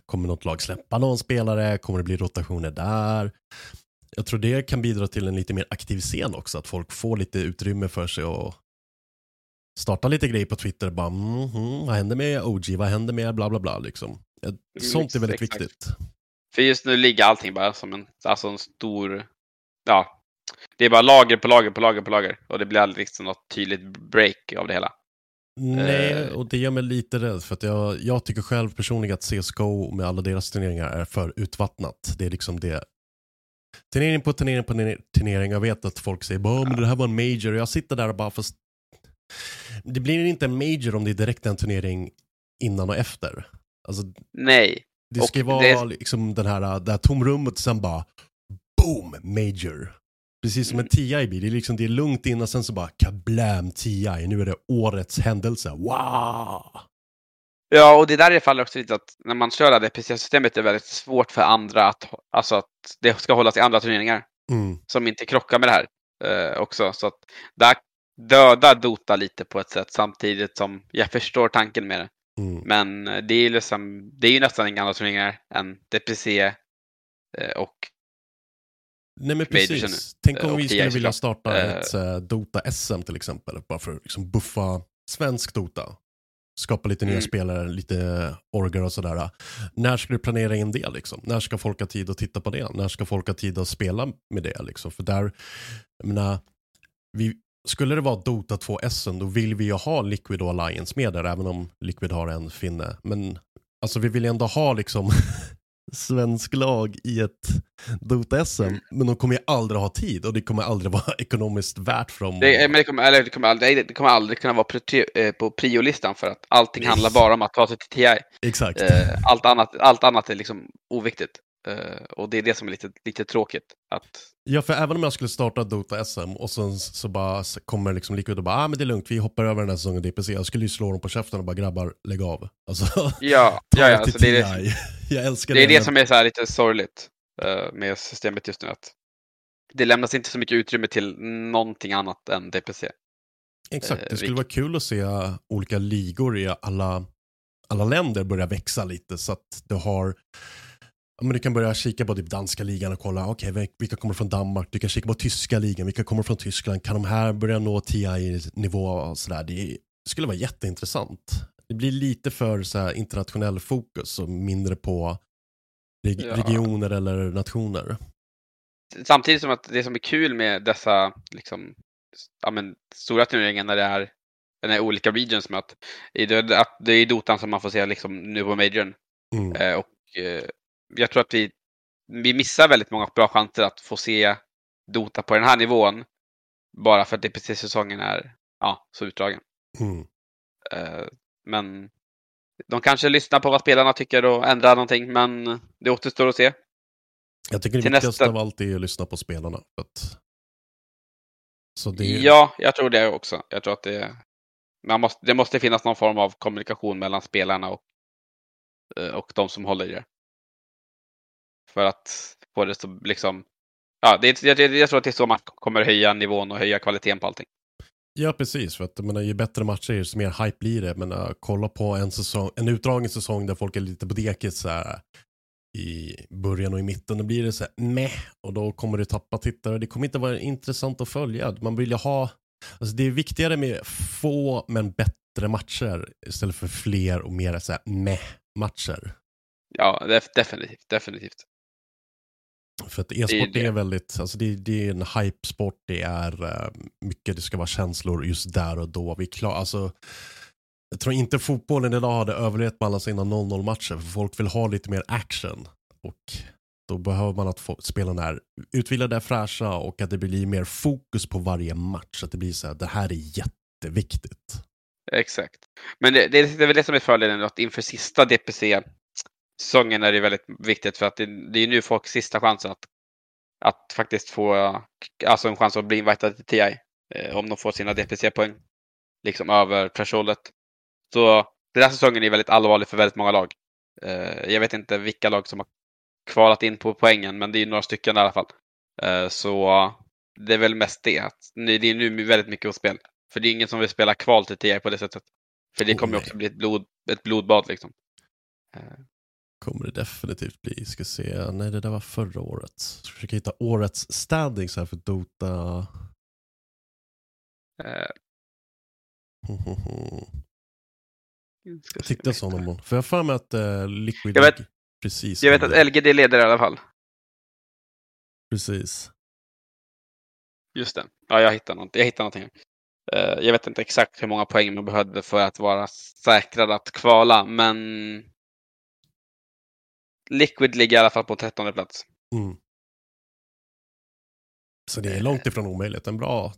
Kommer något lag släppa någon spelare? Kommer det bli rotationer där? Jag tror det kan bidra till en lite mer aktiv scen också, att folk får lite utrymme för sig och starta lite grejer på Twitter. Bara, mm, mm, vad händer med OG? Vad händer med bla bla bla? Liksom. Sånt är väldigt Exakt. viktigt. För just nu ligger allting bara som en, alltså en stor... Ja, det är bara lager på lager på lager på lager. Och det blir aldrig liksom något tydligt break av det hela. Nej, eh. och det gör mig lite rädd för att jag, jag tycker själv personligen att CSGO med alla deras turneringar är för utvattnat. Det är liksom det Turnering på turnering på turnering. Jag vet att folk säger bara, men det här var en major. Jag sitter där och bara, fast det blir inte en major om det är direkt en turnering innan och efter. Alltså, Nej. Det ska ju vara det... liksom den här, det här tomrummet och sen bara boom, major. Precis som en TI blir. Det är, liksom, det är lugnt innan, sen så bara kablam TI. Nu är det årets händelse. Wow! Ja, och det där är faller också lite att när man kör det PCS-systemet är väldigt svårt för andra att, alltså att det ska hållas i andra turneringar. Mm. Som inte krockar med det här eh, också. Så att där dödar Dota lite på ett sätt samtidigt som jag förstår tanken med det. Mm. Men det är, liksom, det är ju nästan inga andra turneringar än DPC eh, och Nej men precis. Tänk om vi skulle vilja starta ett Dota-SM till exempel. Bara för att liksom buffa svensk Dota skapa lite nya mm. spelare, lite orgar och sådär. När ska du planera in det liksom? När ska folk ha tid att titta på det? När ska folk ha tid att spela med det liksom? För där, jag menar, vi, skulle det vara Dota 2 SM då vill vi ju ha Liquid och Alliance med där, även om Liquid har en finne. Men alltså vi vill ju ändå ha liksom [LAUGHS] svensk lag i ett Dota-SM, men de kommer ju aldrig ha tid och det kommer aldrig [LAUGHS] vara ekonomiskt värt för dem. Det, men det, kommer, eller det, kommer aldrig, det kommer aldrig kunna vara på, eh, på priolistan för att allting handlar bara om att ta sig till TI. Exakt. Eh, allt, annat, allt annat är liksom oviktigt. Uh, och det är det som är lite, lite tråkigt. Att... Ja, för även om jag skulle starta Dota SM och sen så bara så kommer liksom Liquid och bara, ah men det är lugnt, vi hoppar över den här säsongen DPC. Jag skulle ju slå dem på käften och bara, grabbar, lägg av. Alltså, ja, [LAUGHS] ja, ja alltså, det, är det, [LAUGHS] jag älskar det. Det är det men... som är så här lite sorgligt uh, med systemet just nu. Att det lämnas inte så mycket utrymme till någonting annat än DPC. Exakt, Eh, det skulle vara kul att se olika ligor i alla, alla länder börja växa lite så att du har men du kan börja kika på typ danska ligan och kolla, okej, vil- vilka kommer från Danmark? Du kan kika på tyska ligan, vilka kommer från Tyskland? Kan de här börja nå TI-nivå och sådär? Det skulle vara jätteintressant. Det blir lite för så internationell fokus och mindre på reg- Ja. regioner eller nationer. Samtidigt som att det som är kul med dessa liksom, ja, men, stora turneringar när det är den här olika regions med att att det är Dotan som man får se liksom, nu på Majorn. Mm. Eh, och eh, jag tror att vi, vi missar väldigt många bra chanser att få se Dota på den här nivån. Bara för att DPC-säsongen är ja, så utdragen. Mm. Eh, men de kanske lyssnar på vad spelarna tycker och ändrar någonting, men det återstår att se. Jag tycker det Till viktigaste nästa- av allt är att lyssna på spelarna. Att... Så det... Ja, jag tror det också. Jag tror att det, man måste, det måste finnas någon form av kommunikation mellan spelarna och, eh, och de som håller i det. För att få det så liksom... Ja, det, jag, jag, tror att det är så man kommer höja nivån och höja kvaliteten på allting. Ja, precis. För att, menar, ju bättre matcher desto mer hype blir det. Men uh, kolla på en, säsong, en utdragen säsong där folk är lite på dekis så här, i början och i mitten. Då blir det så här meh och då kommer du tappa tittare. Det kommer inte vara intressant att följa. Man vill ju ha, alltså det är viktigare med få men bättre matcher istället för fler och mer så här meh matcher. Ja, def, definitivt. Definitivt. För att är e-sport det. är väldigt, alltså det, det är en hype-sport, det är eh, mycket, det ska vara känslor just där och då. Vi klar, alltså, jag tror inte fotbollen idag hade överlevt med alla sina 0-0 matcher, för folk vill ha lite mer action. Och då behöver man att få, spelarna är utvilade, är fräscha och att det blir mer fokus på varje match. Att det blir så här, det här är jätteviktigt. Exakt. Men det, det, är väl det som är fördelen att inför sista DPC-säsongen är det väldigt viktigt för att det, det är nu folk sista chansen att, att faktiskt få alltså en chans att bli invitad till TI. Eh, om de får sina DPC-poäng liksom över thresholdet. Så den här säsongen är väldigt allvarlig för väldigt många lag. Eh, jag vet inte vilka lag som har kvalat in på poängen, men det är några stycken i alla fall. Eh, så det är väl mest det. Att det är nu väldigt mycket att spela. För det är ingen som vill spela kval till TI på det sättet. För det Oh, kommer ju nej. också bli ett, blod, ett blodbad liksom. Kommer det definitivt bli. Ska se, nej det där var förra året. Ska försöka hitta årets standings här för Dota. Eh, [LAUGHS] ska Jag tyckte jag sa någon. För jag har för mig att uh, Liquid Jag vet- precis. Jag vet att. LGD leder i alla fall. Precis. Just det. Ja, jag hittade någonting. Jag hittade någonting. Eh, jag vet inte exakt hur många poäng man behövde för att vara säkrad att kvala, men Liquid ligger i alla fall på 13 plats. Mm. Så det är långt ifrån omöjligt. En bra...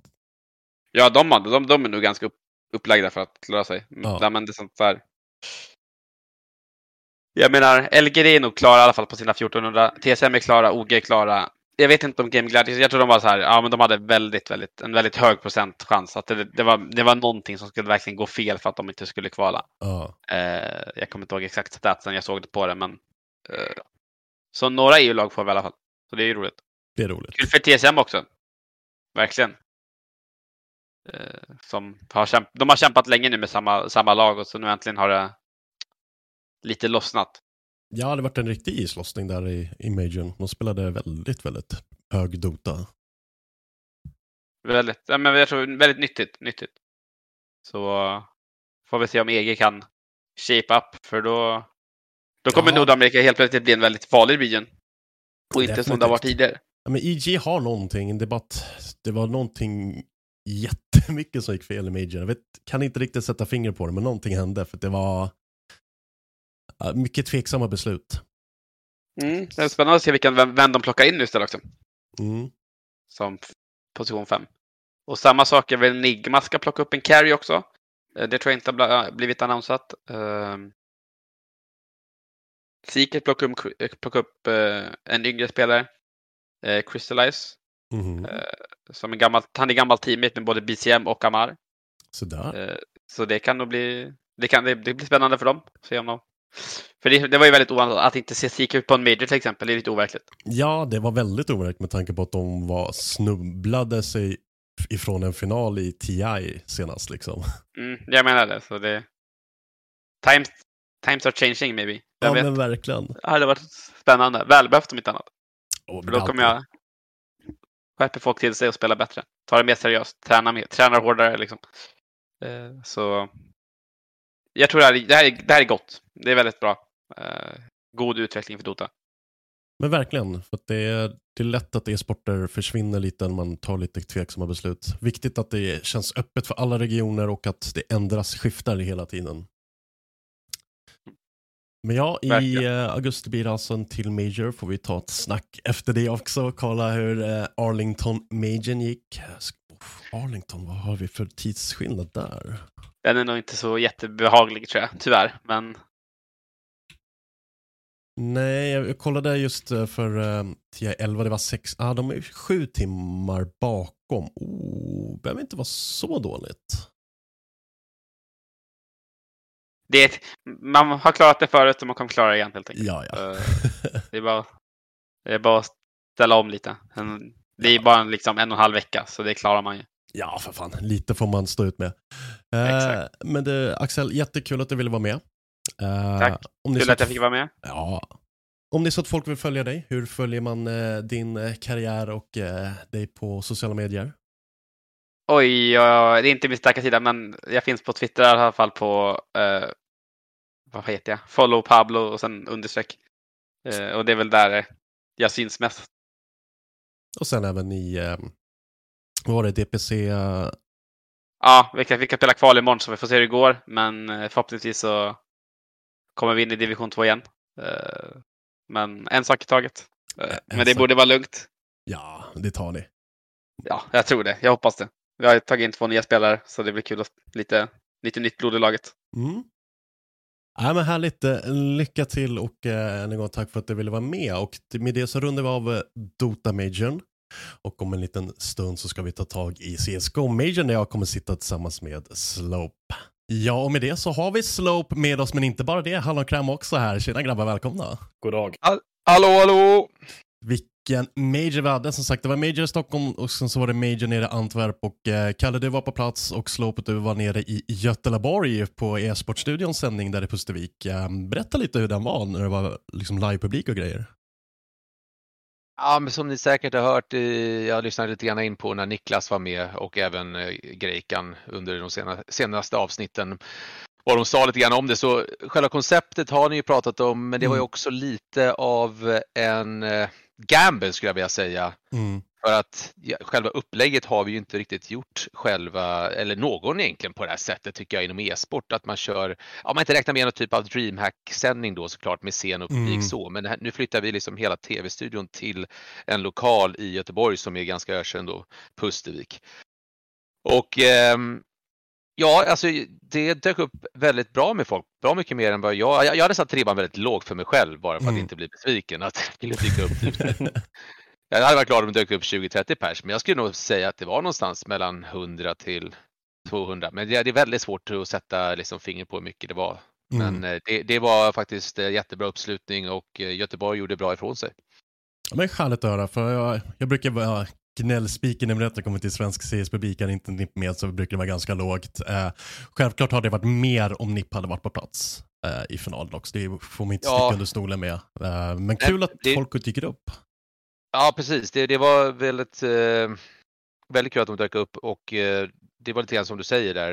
Ja, de, de, de är nog ganska upp, upplagda för att klara sig. Ja. Men det är sånt där. Jag menar, LGD är nog klara i alla fall på sina 1400. TSM är klara, OG är klara. Jag vet inte om Game Gladius, jag tror de var så här, ja men de hade väldigt, väldigt, en väldigt hög procent chans att det, det, var, det var någonting som skulle verkligen gå fel för att de inte skulle kvala. Ja. Eh, jag kommer inte ihåg exakt statsen, jag såg det på det, men eh, så några EU-lag får vi i alla fall. Så det är ju roligt. Det är roligt. Kul för TSM också. Verkligen. Eh, som har kämp- de har kämpat länge nu med samma, samma lag och så nu äntligen har det lite lossnat. Ja, det varit en riktig islossning där i, i Majorn. De spelade väldigt, väldigt hög Dota. Väldigt, ja, men jag tror väldigt nyttigt. nyttigt. Så eh, får vi se om EG kan shape up för då, då kommer Ja. Nordamerika helt plötsligt bli en väldigt farlig region. Och inte som det har varit Definitivt. tidigare. Ja, men EG har någonting. Det, att det var någonting jättemycket som gick fel i Major. Jag vet, kan inte riktigt sätta finger på det, men någonting hände. För det var mycket tveksamma beslut. Mm. Det är spännande att se vilken, vem, vem de plockar in nu istället också. Mm. som position 5. Och samma sak är väl Nigma ska plocka upp en carry också. Eh, Det tror jag inte har blivit annonsat. Um, Seeker plockar upp, eh, plockar upp eh, en yngre spelare. Uh, Crystallize. Mhm. Eh, som en gammal, han är gammal teammate med både BCM och Amar. Sådär. Eh, så det kan nog bli, det, kan, det, det blir spännande för dem. Se om de, för det, det var ju väldigt ovanligt att inte se Seeker på en major till exempel. Det är lite overkligt. Ja, det var väldigt overkligt med tanke på att de var snubblade sig ifrån en final i TI senast liksom. Mm, jag menar det, så det... Times, times are changing maybe. Jag ja vet. men verkligen. Det hade varit spännande. Välbehövt om inte annat. Oh, För då kommer jag skärpa folk till sig och spela bättre. Ta det mer seriöst. Träna mer. Träna hårdare liksom. Eh, så jag tror det här, det, här är, det här är gott. Det är väldigt bra. Eh, god utveckling för Dota. Men verkligen, för att det, är, det är lätt att e-sporter försvinner lite när man tar lite tveksamma beslut. Viktigt att det känns öppet för alla regioner och att det ändras, skiftar hela tiden. Men ja, i Verkligen. eh, augusti blir det alltså en till Major. Får vi ta ett snack efter det också. Kolla hur eh, Arlington Majorn gick. Arlington, vad har vi för tidsskillnad där? Den är nog inte så jättebehaglig tror jag, tyvärr. Men Nej, jag kollade just eh, för uh, 10-11, det var sex, ah, de är sju timmar bakom. Oh, behöver inte vara så dåligt. Det är ett, man har klarat det förut och man kommer klara det igen helt enkelt. Ja, ja. Eh, [LAUGHS] Det är bara, det är bara att ställa om lite. Det är bara liksom en och en halv vecka, så det klarar man ju. ja, för fan. Lite får man stå ut med. Eh, men det, Axel, jättekul att du ville vara med. Eh, Tack. Om Kul att jag fick vara med. Ja. Om det är så att folk vill följa dig, hur följer man eh, din eh, karriär och eh, dig på sociala medier? Oj, ja, det är inte min starka sida, men jag finns på Twitter i alla fall på, eh, vad heter jag, follow Pablo och sen understreck. Eh, och det är väl där jag syns mest. Och sen även i, eh, vad var det, DPC? eh, Ja, vi kan, vi kan spela kval imorgon så vi får se hur det går, men eh, förhoppningsvis så kommer vi in i division 2 igen. Eh, men en sak i taget. En men det sak. borde vara lugnt. Ja, det tar ni. Ja, jag tror det. Jag hoppas det. Vi har tagit in två nya spelare, så det blir kul att lite, lite nytt blod i laget. Mm. Ja, men härligt. Eh, Lycka till och eh, än en gång tack för att du ville vara med. Och med det så rundar vi av eh, Dota Majorn. Och om en liten stund så ska vi ta tag i CSGO Majorn där jag kommer sitta tillsammans med Slope. Ja, och med det så har vi Slope med oss, men inte bara det. Hallonkräm också här. Tjena grabbar, välkomna. God dag. Hallå, hallå! Vilken major vi hade. Som sagt, det var major i Stockholm och sen så var det major nere i Antwerp och eh, Kalle du var på plats och Slope du var nere i Göteborg på e-sportstudions sändning där i Pustervik. Eh, berätta lite hur den var när det var liksom livepublik och grejer. Ja, men som ni säkert har hört, eh, jag lyssnade lite grann in på när Niklas var med och även eh, Greikan under de sena, senaste avsnitten. Och de sa lite grann om det, så själva konceptet har ni ju pratat om, men det var ju Mm. också lite av en eh, gamble skulle jag vilja säga. Mm. För att ja, själva upplägget har vi ju inte riktigt gjort själva, eller någon egentligen på det här sättet tycker jag inom e-sport. Att man kör, ja man inte räknar med någon typ av DreamHack-sändning då såklart med scen och publik Mm. så. Men här, nu flyttar vi liksom hela tv-studion till en lokal i Göteborg som är ganska ökänd då, Pustervik. Och ehm, Ja, alltså det dök upp väldigt bra med folk. Bra mycket mer än vad jag... Jag, hade satt ribban väldigt lågt för mig själv bara för att Mm. inte bli besviken. Att det skulle dyka upp typ. [LAUGHS] Jag hade varit glad om det dök upp 20-30 pers, men jag skulle nog säga att det var någonstans mellan 100 till 200. Men det det är väldigt svårt att sätta liksom finger på hur mycket det var. Mm. Men eh, det, det var faktiskt eh, jättebra uppslutning och eh, Göteborg gjorde bra ifrån sig. Men härligt att höra, för jag, jag brukar vara gnällspiken när det kommer till svensk CS-publik, är inte NIP med så brukar det vara ganska lågt. Eh, självklart hade det varit mer om NIP hade varit på plats eh, i finalen också, det får man inte Ja. sticka under stolen med. Eh, men kul att det- folk dyker upp. Ja, precis. Det, det var väldigt, eh, väldigt kul att de dök upp och eh, det var lite grann som du säger där.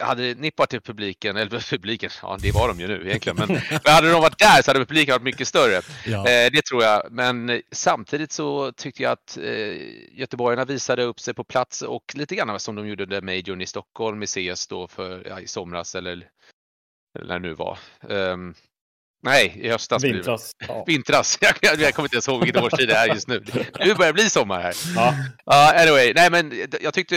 Hade Nipp varit till publiken, eller [LAUGHS] publiken, ja det var de ju nu egentligen, men, men hade de varit där så hade publiken varit mycket större. Ja. Eh, det tror jag, men eh, samtidigt så tyckte jag att eh, göteborgarna visade upp sig på plats och lite grann som de gjorde under Majorn i Stockholm i CS då för, ja, i somras eller, eller när det nu var. Ehm, nej, i höstas. Vintras. Ja. Vintras. [LAUGHS] Jag, jag, jag kommer inte ens ihåg vilken årstid det är just nu. [LAUGHS] Nu börjar det bli sommar här. Ja. Uh, anyway, nej men jag tyckte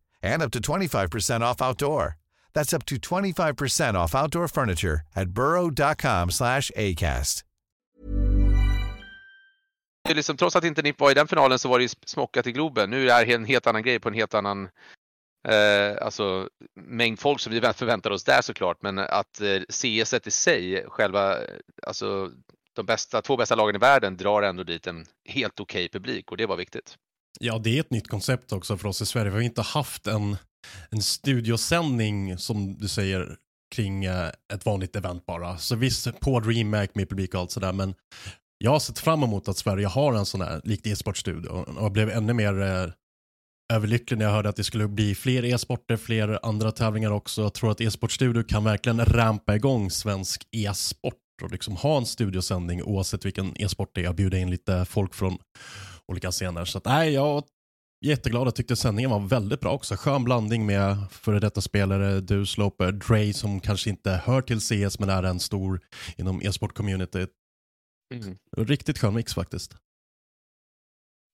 and up to 25% off outdoor. That's up to 25% off outdoor furniture at burrow.com slash ACAST. Det är liksom, trots att inte NIP var i den finalen så var det ju smockat i Globen. Nu är det en helt annan grej på en helt annan eh, alltså, mängd folk som vi förväntar oss där såklart. Men att eh, CS i sig, själva, eh, alltså de bästa, två bästa lagen i världen drar ändå dit en helt okej okay publik och det var viktigt. Ja, det är ett nytt koncept också för oss i Sverige. Vi har inte haft en, en studiosändning som du säger kring eh, ett vanligt event bara. Så visst, på DreamHack med publik och allt sådär, men jag har sett fram emot att Sverige har en sån här, likt e-sportstudio och jag blev ännu mer eh, överlycklig när jag hörde att det skulle bli fler e-sporter, fler andra tävlingar också. Jag tror att e-sportstudio kan verkligen rampa igång svensk e-sport och liksom ha en studiosändning oavsett vilken e-sport det är och bjuda in lite folk från olika scener. Så att, nej, jag är jätteglad. Jag tyckte sändningen var väldigt bra också. Skön blandning med före detta spelare, du Sloper, Dre som kanske inte hör till CS men är en stor inom e-sport-communityt. Mm. Riktigt skön mix faktiskt.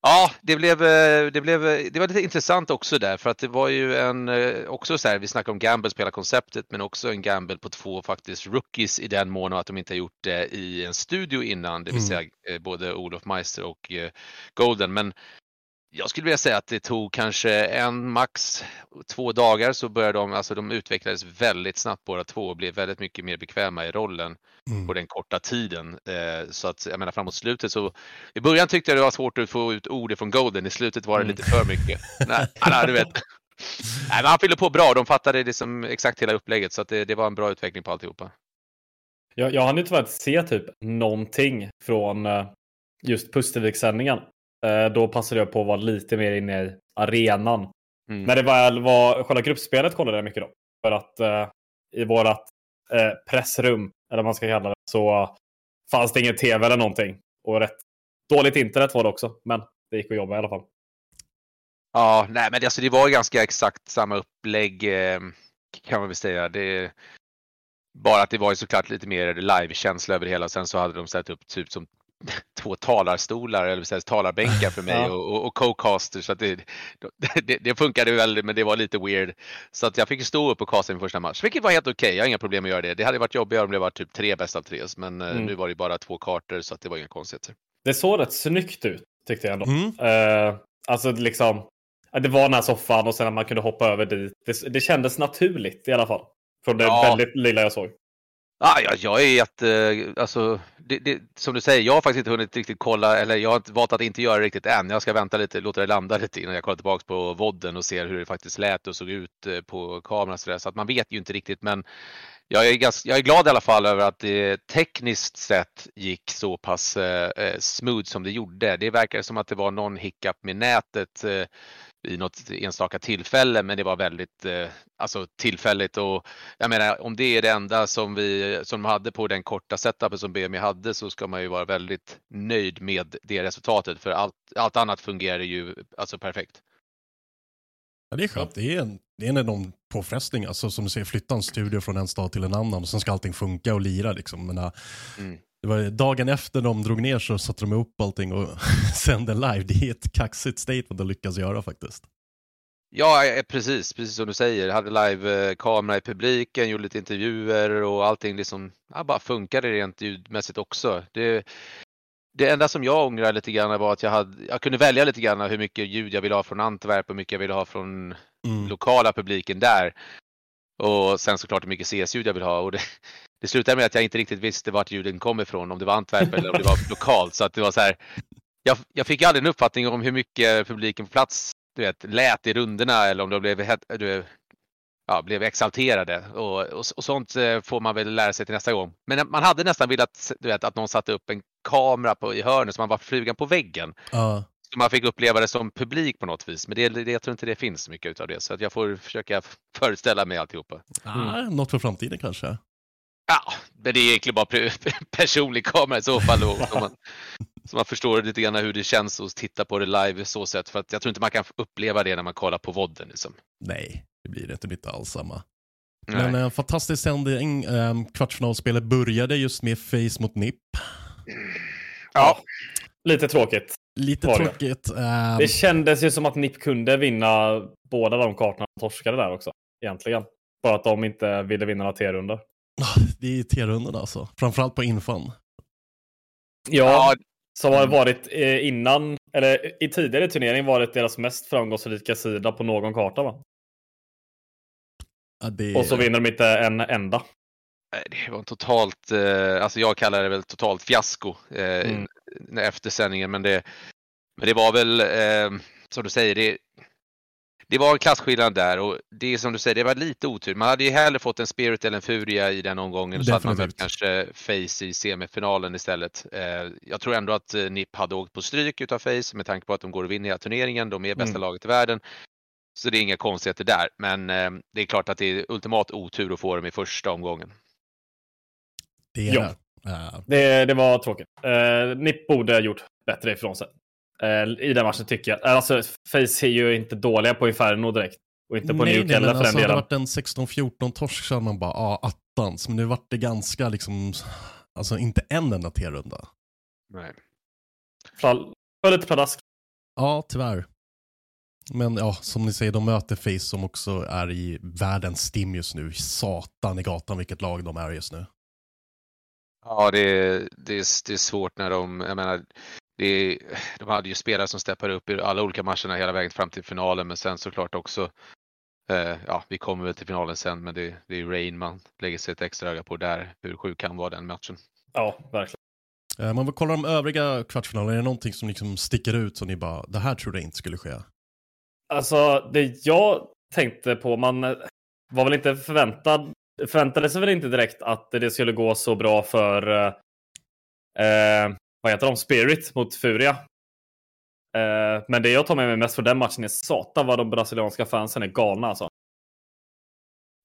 Ja, det blev, eh, det blev det var lite intressant också där för att det var ju en, eh, också så här, vi snackar om gamble, spela konceptet, men också en gamble på två faktiskt rookies i den mån att de inte har gjort det i en studio innan, det vill mm. säga eh, både Olof Meister och Golden. Men jag skulle vilja säga att det tog kanske en, max två dagar så började de, alltså de utvecklades väldigt snabbt båda två och blev väldigt mycket mer bekväma i rollen mm. på den korta tiden. Eh, så att jag menar framåt slutet så, i början tyckte jag det var svårt att få ut ord från Golden, i slutet var det mm. lite för mycket. [LAUGHS] nej, nej, du vet. Nej, men han fyllde på bra, de fattade liksom exakt hela upplägget så att det, det var en bra utveckling på alltihopa. Jag, jag hann inte faktiskt se typ någonting från eh, just Pustervik-sändningen. Eh, då passade jag på att vara lite mer inne i arenan. Mm. När det väl var själva gruppspelet kollade jag mycket då. För att eh, i vårat eh, pressrum, eller vad man ska kalla det, så fanns det ingen tv eller någonting. Och rätt dåligt internet var det också, men det gick att jobba i alla fall. Ja, nej men alltså det var ganska exakt samma upplägg eh, kan man väl säga. Det, bara att det var ju såklart lite mer live-känsla över det hela. Sen så hade de satt upp typ som [LAUGHS] två talarstolar, eller säga, talarbänkar för mig ja. och, och, och co-caster. Så det, det, det, funkade väl, men det var lite weird. Så att jag fick stå upp och casta min första match, vilket var helt okej. Okay. Jag har inga problem med att göra det. Det hade varit jobbigare om det var typ tre bäst av tre, men eh, mm. nu var det bara två kartor så att det var inga konstigheter. Det såg rätt snyggt ut tyckte jag ändå. Mm. Uh, alltså liksom, det var den här soffan och sen att man kunde hoppa över dit. Det, det kändes naturligt i alla fall. Från det Ja. väldigt lilla jag såg. Ah, ja, jag är jätte, eh, alltså, det, det, som du säger, jag har faktiskt inte hunnit riktigt kolla, eller jag har valt att inte göra det riktigt än. Jag ska vänta lite, låta det landa lite innan jag kollar tillbaka på vodden och ser hur det faktiskt lät och såg ut eh, på kameran. Så, där. så att man vet ju inte riktigt, men jag är, ganska, jag är glad i alla fall över att det tekniskt sett gick så pass eh, eh, smooth som det gjorde. Det verkar som att det var någon hiccup med nätet eh, i något enstaka tillfälle, men det var väldigt eh, alltså tillfälligt och jag menar om det är det enda som vi som de hade på den korta setupen som BMI hade så ska man ju vara väldigt nöjd med det resultatet för allt, allt annat fungerar ju alltså perfekt. Ja, det är skönt. Det är en, det är en enorm påfrestning. Alltså, som du säger, flytta en studio från en stad till en annan och sen ska allting funka och lira. Liksom. Men, äh, Mm. Det var dagen efter de drog ner så satte de ihop allting och [LAUGHS] sände live. Det är ett kaxigt statement att lyckas göra faktiskt. Ja, eh, precis, precis som du säger. Hade live-kamera i publiken, gjorde lite intervjuer och allting liksom ja, bara funkade rent ljudmässigt också. Det, det enda som jag ångrar lite grann var att jag, hade, jag kunde välja lite grann hur mycket ljud jag ville ha från Antwerp och hur mycket jag ville ha från Mm. lokala publiken där. Och sen såklart hur mycket CS-ljud jag vill ha. Och det, det slutade med att jag inte riktigt visste vart ljuden kom ifrån, om det var Antwerp eller om det var lokalt. Så att det var så här, jag, jag fick aldrig en uppfattning om hur mycket publiken på plats du vet, lät i runderna eller om de blev, du ja, blev exalterade. Och, och, och sånt eh, får man väl lära sig till nästa gång. Men man hade nästan velat du vet, att någon satte upp en kamera på, i hörnet så man var flugan på väggen. Ja. Så man fick uppleva det som publik på något vis. Men det, det, jag tror inte det finns så mycket utav det. Så att jag får försöka föreställa mig alltihopa. Ah, något för framtiden kanske. Ja, men det är egentligen bara pe- [LAUGHS] personlig kamera i så fall. Och, så, man, så man förstår lite grann hur det känns att titta på det live så sätt. För att jag tror inte man kan uppleva det när man kollar på vodden. Liksom. Nej, det blir det inte, det blir inte alls samma. Nej. Men en fantastisk sändning. Um, kvartsfinalspelet började just med Face mot NIP. Ja. Lite tråkigt. Lite tråkigt. ehm, Det kändes ju som att NIP kunde vinna båda de kartorna de torskade där också. Egentligen. Bara att de inte ville vinna några T-rundor. [LAUGHS] det är T-rundorna alltså. Framförallt på infan. Ja, som har varit eh, innan, eller i tidigare turnering varit deras mest framgångsrika sida på någon karta va? Ja, det... Och så vinner de inte en enda. Det var en totalt, eh, alltså jag kallar det väl totalt fiasko eh, Mm. efter sändningen. Men det, men det var väl, eh, som du säger, det, det var en klasskillnad där och det är som du säger, det var lite otur. Man hade ju hellre fått en Spirit eller en Furia i den omgången så hade man Definitivt. kanske Face i semifinalen istället. Eh, jag tror ändå att eh, NIP hade åkt på stryk utav Face med tanke på att de går och vinner hela turneringen. De är bästa Mm. laget i världen. Så det är inga konstigheter där. Men eh, det är klart att det är ultimat otur att få dem i första omgången. Det är Ja. det. Det, det var tråkigt. Uh, NIP borde ha gjort bättre ifrån sig. Eh, I den matchen tycker jag. Alltså, Face är ju inte dåliga på Inferno direkt. Och inte på nej, Nuke nej, heller men för alltså, den hade det delen. varit en 16-14 torsk så hade man bara, ja, ah, attans. Men nu vart det ganska liksom, alltså inte en enda T-runda. Nej. Fall, för lite pladask. Ja, tyvärr. Men ja, som ni säger, de möter Face som också är i världens stim just nu. Satan i gatan vilket lag de är just nu. Ja, det är, det, är, det är svårt när de, jag menar, det de hade ju spelare som steppar upp i alla olika matcherna hela vägen fram till finalen, men sen såklart också, eh, ja, vi kommer väl till finalen sen, men det, det är Rain man lägger sig ett extra öga på där, hur sjuk kan vara den matchen. Ja, verkligen. Eh, Man vill kolla de övriga kvartsfinalerna, är det någonting som liksom sticker ut som ni bara, det här trodde jag inte skulle ske? Alltså, det jag tänkte på, man eh, var väl inte förväntad, förväntade sig väl inte direkt att det skulle gå så bra för, eh, eh, vad heter de, Spirit mot Furia. Eh, men det jag tar med mig mest från den matchen är satan vad de brasilianska fansen är galna alltså.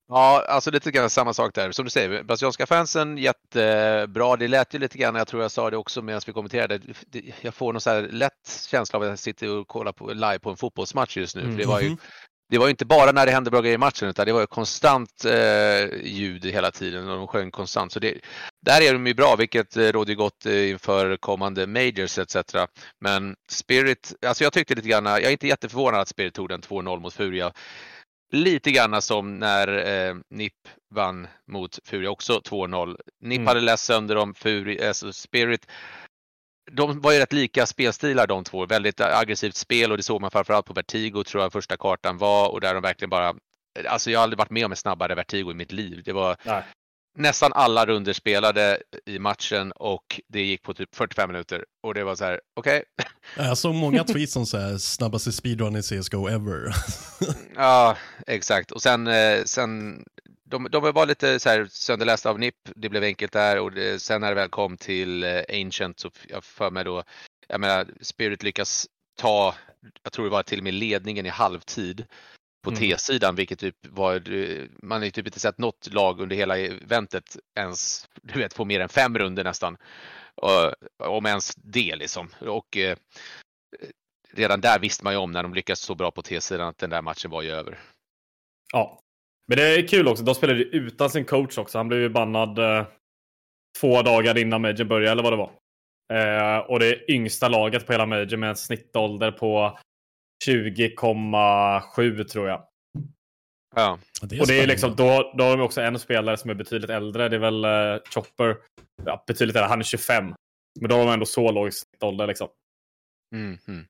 Ja, alltså lite grann samma sak där. Som du säger, brasilianska fansen jättebra. Det lät ju lite grann, jag tror jag sa det också medan vi kommenterade, jag får någon så här lätt känsla av att jag sitter och kollar på, live på en fotbollsmatch just nu. För det var ju Mhm. Det var inte bara när det hände bra grejer i matchen utan det var ju konstant eh, ljud hela tiden och de sjöng konstant. Så det, där är de ju bra, vilket eh, råder gott eh, inför kommande majors etc. Men Spirit, alltså jag tyckte lite grann, jag är inte jätteförvånad att Spirit tog den 2-0 mot Furia. Lite grann som när eh, NIP vann mot Furia också 2-0. NIP Mm. hade läst sönder dem, Furia, alltså Spirit de var ju rätt lika spelstilar de två. Väldigt aggressivt spel och det såg man framförallt på Vertigo tror jag första kartan var och där de verkligen bara alltså jag har aldrig varit med om en snabbare vertigo i mitt liv. Det var Nej. nästan alla runder spelade i matchen och det gick på typ 45 minuter och det var så här, okej. Jag såg många [LAUGHS] tweets som så här, snabbaste speedrun i CSGO ever. Ja, exakt. Och sen, eh, sen de, de var lite så här sönderlästa av NIP. Det blev enkelt där och det, sen när det väl kom till eh, Ancient så jag för mig då, jag menar Spirit lyckas ta, jag tror det var till och med ledningen i halvtid på Mm. T-sidan, vilket typ var, eh, man har ju typ inte sett något lag under hela eventet ens, du vet, få mer än fem runder nästan. Och, om ens det liksom. Och eh, redan där visste man ju om när de lyckades så bra på T-sidan att den där matchen var ju över. Ja. Men det är kul också. De spelade ju utan sin coach också. Han blev ju bannad eh, två dagar innan Major började, eller vad det var. Eh, och det är yngsta laget på hela Major med en snittålder på 20,7 tror jag. Ja. Det och det är liksom, då, då har de också en spelare som är betydligt äldre. Det är väl eh, Chopper. Ja, betydligt äldre. Han är 25. Men då har de ändå så låg snittålder liksom. Mm, mm.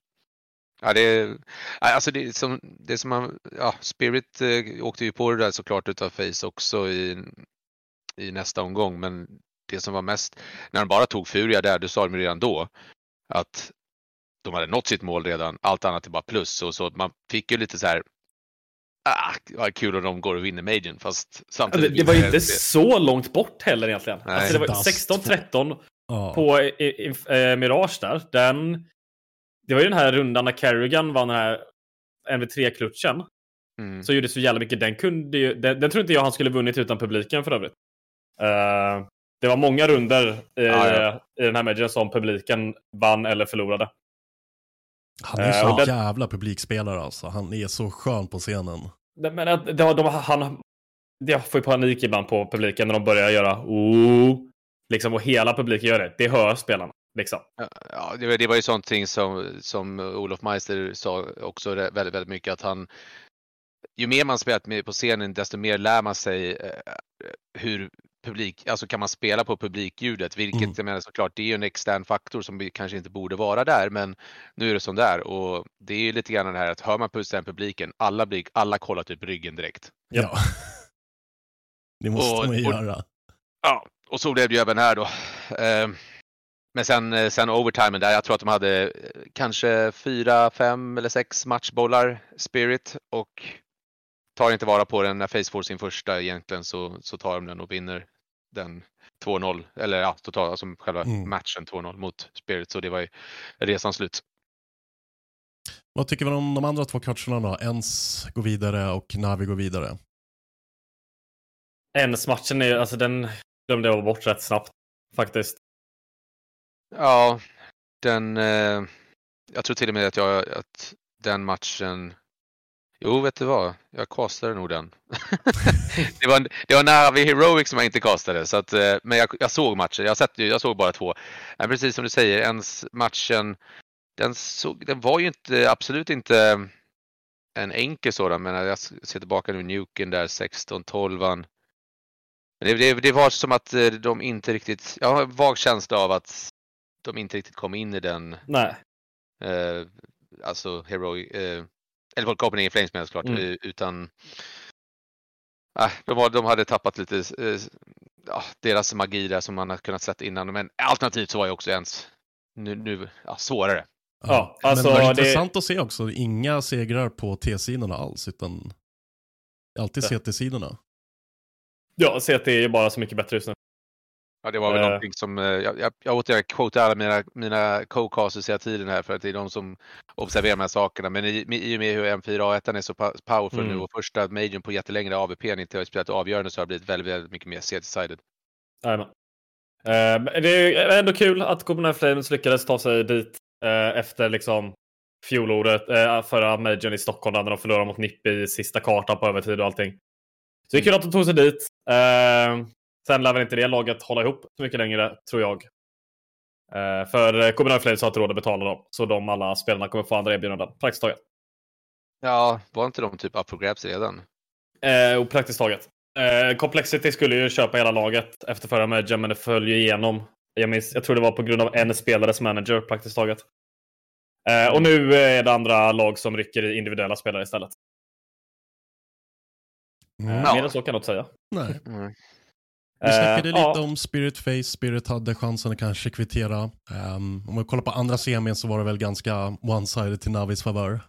Ja, det alltså det som, det som man, ja, Spirit eh, åkte ju på det där såklart utav Face också i, i nästa omgång, men det som var mest, när de bara tog Furia där, då sa de ju redan då att de hade nått sitt mål redan, allt annat är bara plus och så man fick ju lite så här Ah, vad kul om de går och vinner Majorn, fast samtidigt... Det, det var ju inte så långt bort heller egentligen. Alltså, det var Dust. 16-13 Ja. på i, i, eh, Mirage där. Den, det var ju den här rundan när Carrigan vann den här NV3-klutchen. Mm. Så gjorde så jävla mycket. Den kunde ju, den, den tror inte jag han skulle vunnit utan publiken för övrigt. Eh, det var många runder i, Ja, ja. i den här matchen som publiken vann eller förlorade. Han är Eh, så och den- jävla publikspelare alltså. Han är så skön på scenen. Men att de, de, han, jag får ju panik ibland på publiken när de börjar göra oh, liksom, och hela publiken gör det. Det hör spelarna. Liksom. Ja, det var, det var ju sånting som, som Olof Meister sa också väldigt, väldigt mycket att han ju mer man spelat med på scenen desto mer lär man sig eh, hur publik, alltså kan man spela på publikljudet, vilket Mm. jag menar såklart det är ju en extern faktor som vi kanske inte borde vara där, men nu är det som där och det är ju lite grann det här att hör man på den publiken, alla, blir, alla kollar typ ryggen direkt. Ja. [LAUGHS] Det måste Och- man ju och- göra. Ja, och så blev det ju även här då. Eh, Men sen, eh, sen overtimen där, jag tror att de hade eh, kanske fyra, fem eller sex matchbollar Spirit och tar inte vara på den när Face får sin första egentligen så, så tar de den och vinner den 2-0, eller ja, totalt, alltså själva Mm. matchen 2-0 mot Spirit, så det var ju resan slut. Vad tycker vi om de andra två coacherna då? Ens går vidare och Navi går vidare. Ens-matchen är alltså den glömde jag bort rätt snabbt. Faktiskt. Ja, den, eh, jag tror till och med att jag, att den matchen, jo vet du vad, jag castade nog den. [LAUGHS] det, var, det var Navi Heroic som jag inte castade, så att, eh, men jag, jag såg matchen, jag, sett, jag såg bara två. Men precis som du säger, ens matchen, den, såg, den var ju inte, absolut inte en enkel sådan, men jag ser tillbaka nu, Nuken där 16-12. Det, det, det var som att eh, de inte riktigt, jag har en vag känsla av att de inte riktigt kom in i den, Nej. eh, alltså Heroic, eh, eller folk Copenhagen Flames menar såklart, Mm. eh, utan äh, de, var, de hade tappat lite eh, ja, deras magi där som man har kunnat sett innan. Men alternativt så var ju också ens nu, nu ja, svårare. Ja, alltså, Men det var det- intressant att se också, inga segrar på T-sidorna alls, utan alltid. CT-sidorna. Ja, CT är ju bara så mycket bättre just nu. Ja, det var väl Eh. någonting som, eh, jag, jag, jag återigen quotar alla mina, mina co-casters hela tiden här för att det är de som observerar de här sakerna. Men i, i och med hur M4A1 är så powerful Mm. nu och första majorn på jättelängre AVP inte har spelat avgörande så har det blivit väldigt, väldigt mycket mer CT-sided. Jajamän. Eh, det är ändå kul att Copenhagen Flames lyckades ta sig dit eh, efter liksom fjolåret, eh, förra majorn i Stockholm där de förlorade mot NIP i sista kartan på övertid och allting. Så det är kul att de tog sig dit. Eh, sen lär väl inte det laget hålla ihop så mycket längre, tror jag. Eh, för Copenhagen Flames har inte råd att betala dem, så de alla spelarna kommer få andra erbjudanden. Praktiskt taget. Ja, var inte de typ up for grabs redan? Eh, och praktiskt taget. Eh, Complexity skulle ju köpa hela laget efter förra matchen, men det föll ju igenom. Jag, minns, jag tror det var på grund av en spelares manager praktiskt taget. Eh, och nu är det andra lag som rycker i individuella spelare istället. Mm. Ja. Mer än så kan jag inte säga. Nej. Mm. Vi snackade Eh, lite ja. om Spirit Face, Spirit hade chansen att kanske kvittera. Ehm, om vi kollar på andra semin så var det väl ganska one-sided till Navis favör.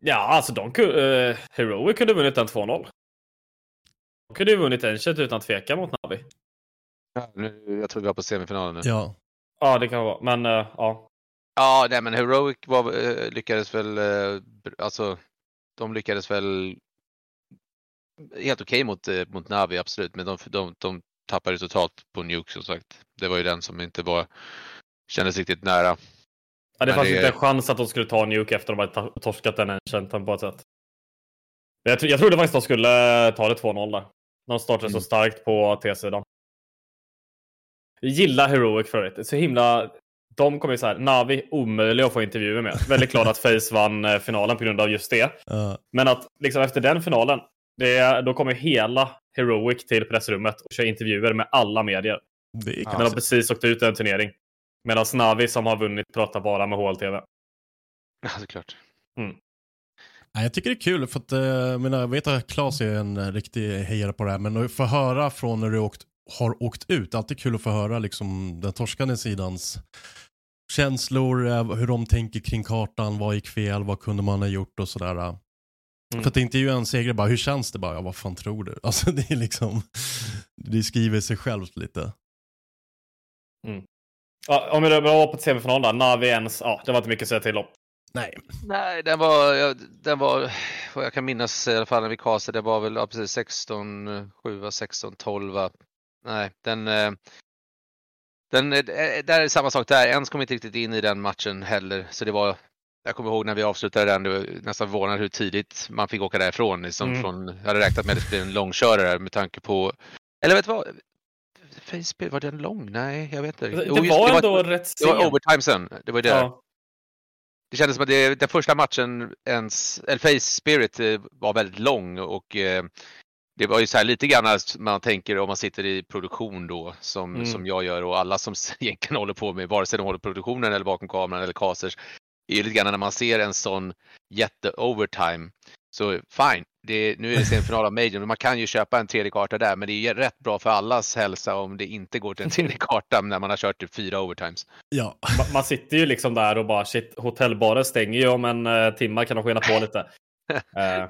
Ja, alltså de. Uh, Heroic kunde vunnit den 2-0. De kunde ju vunnit Ancient utan tvekan mot Navi. Ja, nu, jag tror vi var på semifinalen nu. Ja. Ja, det kan vara. Men eh, ja. Ja, nej men Heroic var, eh, lyckades väl, eh, alltså de lyckades väl helt okej mot, eh, mot Navi absolut, men de, de, de tappade totalt på Nuke som sagt. Det var ju den som inte var, kändes riktigt nära. ja det Men fanns det- inte en chans att de skulle ta Nuke efter att de hade torskat den Ancienten på ett sätt. Jag, tro- jag trodde faktiskt de skulle ta det 2-0 där. De startade Mm. så starkt på T-sidan. Jag gillar Heroic för övrigt. Så himla... De kommer ju så här, Navi, omöjliga att få intervjuer med. Väldigt glad att [LAUGHS] Face vann eh, finalen på grund av just det. Ja. Men att liksom efter den finalen, det är, då kommer hela Heroic till pressrummet och kör intervjuer med alla medier. det är de konstigt. precis åkt ut en turnering. Medan Navi som har vunnit pratar bara med HLTV. Ja, såklart. Nej, jag tycker det är kul för att, eh, jag menar, jag vet att Claes är en eh, riktig hejare på det här, men att få höra från när du åkt, har åkt ut, alltid kul att få höra liksom den torskande sidans känslor, eh, hur de tänker kring kartan, vad gick fel, vad kunde man ha gjort och sådär. Mm. För att det inte är ju en seger bara, hur känns det bara, ja vad fan tror du? [LAUGHS] Alltså det är liksom, det skriver sig självt lite. Ja, om vi var på semifinalen där, Navi ens, ja, det var inte mycket att säga till om. Nej. Nej, den var, den var, vad jag kan minnas i alla fall när vi castade, det var väl ja, precis 16, 7, 16, 12. Nej, den, eh, den, eh, där är samma sak där. Ens kom inte riktigt in i den matchen heller, så det var jag kommer ihåg när vi avslutade den, det var nästan förvånad hur tidigt man fick åka därifrån. Liksom Mm. från, jag hade räknat med att det skulle bli en långkörare med tanke på, eller vet du vad? Facebook, var den lång? Nej, jag vet inte. Det, Jo, det just- var ändå rätt Det var sent. overtime sen, det var det. Ja. Det kändes som att det, den första matchen, ens, eller Face Spirit eh, var väldigt lång och eh, det var ju så här lite grann att man tänker om man sitter i produktion då som, Mm. som jag gör och alla som [LAUGHS] egentligen håller på med, vare sig de håller produktionen eller bakom kameran eller casters, är ju lite grann när man ser en sån jätte-overtime så fine, det, nu är det semifinal av Major, men man kan ju köpa en tredje karta där, men det är ju rätt bra för allas hälsa om det inte går till en tredje karta när man har kört typ fyra overtimes. Ja. Ma- Man sitter ju liksom där och bara shit, hotellbaren stänger ju om en uh, timme, kan de skena på lite. [LAUGHS] Eh,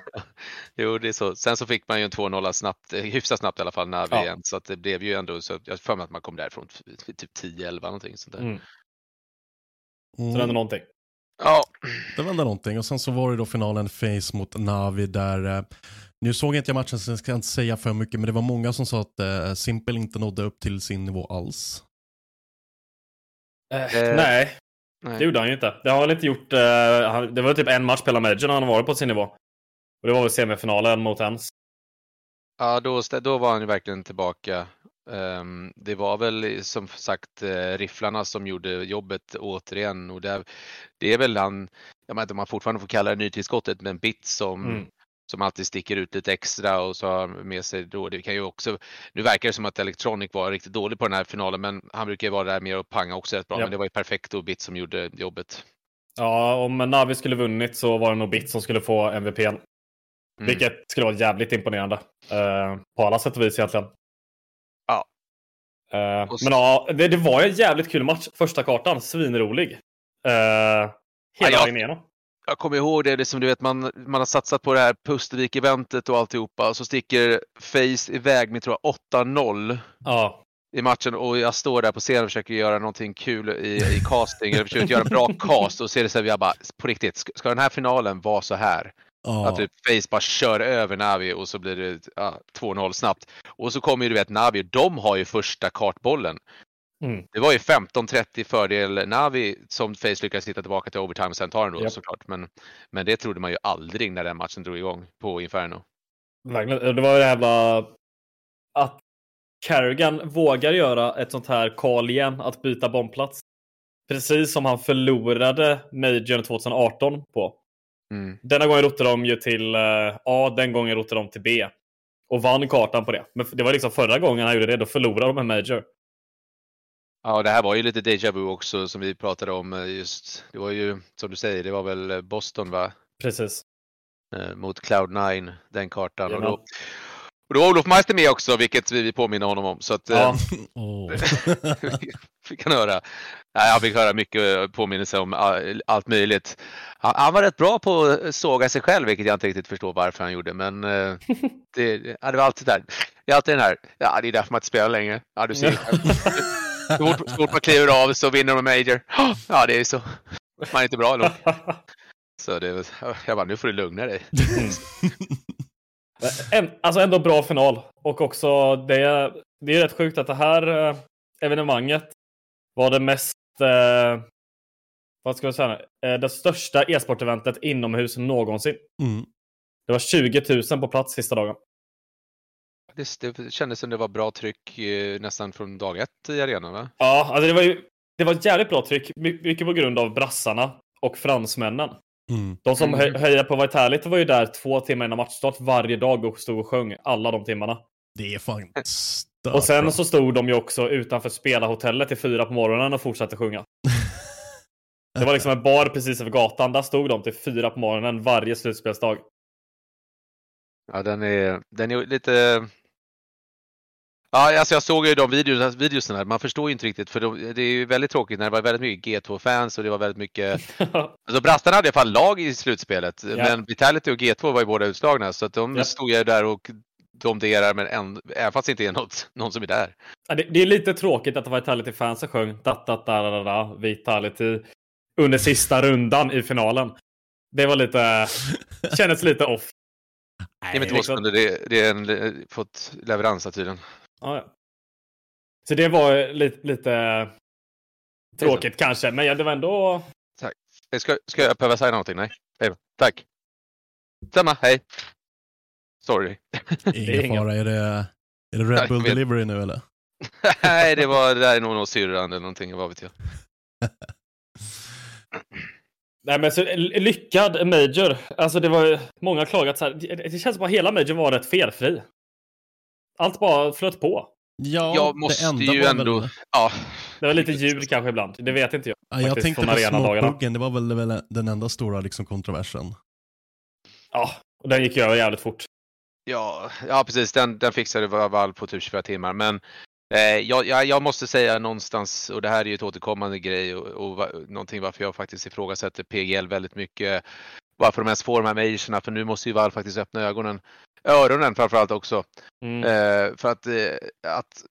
Jo, det är så. Sen så fick man ju en 2-0 snabbt, eh, hyfsat snabbt i alla fall när vi Ja. igen, så att det blev ju ändå så. Jag har för mig att man kom därifrån typ 10-11 någonting sånt där. mm. Så Mm. det är ändå någonting. Det vände någonting och sen så var det då finalen Face mot Navi där eh, nu såg inte jag matchen så jag ska inte säga för mycket men det var många som sa att eh, Simple inte nådde upp till sin nivå alls. Eh, Eh, nej, nej. det gjorde han ju inte. Det har väl inte gjort... han, det var typ en match på hela Major när han varit på sin nivå. Och det var väl semifinalen mot Ens. Ja, då, då var han ju verkligen tillbaka. Ehm, det var väl som sagt eh, rifflarna som gjorde jobbet återigen och det, det är väl han, jag vet inte om man fortfarande får kalla det nytillskottet, men Bit som, Mm. som alltid sticker ut lite extra och så har med sig då. Det kan ju också, nu verkar det som att Electronic var riktigt dålig på den här finalen, men han brukar ju vara där mer och panga också rätt bra. Ja. Men det var ju perfekt och Bit som gjorde jobbet. Ja, om Navi skulle vunnit så var det nog Bit som skulle få MVP. Mm. Vilket skulle vara jävligt imponerande. eh, på alla sätt och vis egentligen. Så- men ja, det, det var en jävligt kul match. Första kartan, svinrolig. Uh, hela Ja, jag- vägen igenom. Jag kommer ihåg det, det som du vet, man, man har satsat på det här Pustervik-eventet och alltihopa och så sticker Face iväg med tror jag 8-0 Ja. i matchen och jag står där på scenen och försöker göra någonting kul i, i casting, eller försöker göra en bra [LAUGHS] cast och så är det så här, jag bara, på riktigt, ska, ska den här finalen vara så här? Ja. Att typ Face bara kör över Navi och så blir det ja, 2-0 snabbt. Och så kommer ju du vet Navi, de har ju första kartbollen. Mm. Det var ju 15-30 fördel Navi som Face lyckades hitta tillbaka till overtime och sen tar den då Japp. såklart. Men, men det trodde man ju aldrig när den matchen drog igång på Inferno. Verkligen. Det var ju det här jävla... Att Carrigan vågar göra ett sånt här call igen, att byta bombplats. Precis som han förlorade Majorn 2018 på. Mm. Denna gången rotade de ju till eh, A, den gången rotade de till B. Och vann kartan på det. Men det var liksom förra gången han gjorde det, då förlorade de en Major. Ja, det här var ju lite déjà vu också som vi pratade om eh, just. Det var ju som du säger, det var väl Boston va? Precis. eh, mot Cloud9, den kartan. Och då, och då var Olof Meister med också, vilket vi påminner honom om. Så att, Ja. eh, [LAUGHS] fick [LAUGHS] han höra. Nej, jag fick höra mycket påminnelse om all- allt möjligt. Han, han var rätt bra på att såga sig själv, vilket jag inte riktigt förstår varför han gjorde. Men eh, [LAUGHS] det, ja, det var alltid där. Det är alltid den här, ja det är därför man inte spelar längre. Ja, du ser. Så fort, så fort man kliver av så vinner de Major. [GASPS] Ja, det är så. Man är inte bra nog. Så det, var- jag bara, nu får du lugna dig. En, alltså ändå bra final. Och också det, det är rätt sjukt att det här eh, evenemanget var det mest, eh, vad ska jag säga, eh, det största e-sporteventet inomhus någonsin. Mm. Det var 20 000 på plats sista dagen. Det, det kändes som det var bra tryck eh, nästan från dag ett i arenan, va? Ja, alltså det var ju det var ett jävligt bra tryck. My- Mycket på grund av brassarna och fransmännen. Mm. De som Mm. hö- höjde på Vitalit var ju där två timmar innan matchstart varje dag och stod och sjöng alla de timmarna. Det är fan stört Och sen bra. så stod de ju också utanför spelarhotellet till fyra på morgonen och fortsatte sjunga. [LAUGHS] Det var liksom en bar precis över gatan. Där stod de till fyra på morgonen varje slutspelsdag. Ja, den är, den är lite... Ja, alltså jag såg ju de videos, videosen här. Man förstår ju inte riktigt för de, det är ju väldigt tråkigt när det var väldigt mycket G2-fans och det var väldigt mycket... [LAUGHS] Alltså Brastarna hade i alla fall lag i slutspelet, Ja. men Vitality och G2 var ju båda utslagna så att de Ja. stod ju där och domderar, men en, även fast det inte är något, någon som är där. Ja, det, det är lite tråkigt att Vitality-fansen sjöng da, da, da, da, da, Vitality under sista rundan i finalen. Det var lite... [LAUGHS] kändes lite off. Det är inte liksom- det, det är en, fått leverans tydligen. Ja, ja. Så det var lite, lite tråkigt kanske, men ja, det var ändå... Tack. Eh, Ska, ska jag behöva säga någonting? Nej? Tack. Samma, hej. Sorry. [LAUGHS] Ingen fara, är det, är det Red Bull. Delivery nu eller? [LAUGHS] Nej, det var det där är nog någon syrran eller någonting, vad vet jag. [CLEARS THROAT] Nej, men så, lyckad Major. Alltså det var ju många klagat så här. Det, det känns som att hela Major var rätt felfri. Allt bara flöt på. Ja, jag måste det enda ju var ändå... Väl, Ja, Det var lite ljud kanske ibland. Det vet inte jag. ja, jag faktiskt, tänkte på småpuggen, det var väl, väl den enda stora liksom, kontroversen. Ja, och den gick ju över jävligt fort. ja, ja precis. Den, den fixade Val på typ 24 timmar. Men eh, jag, jag, jag måste säga någonstans, och det här är ju ett återkommande grej och, och va, någonting varför jag faktiskt ifrågasätter PGL väldigt mycket. Varför de ens får de här majorserna, för nu måste ju Val faktiskt öppna ögonen. Öronen framförallt också. Mm. Eh, för att, eh, att,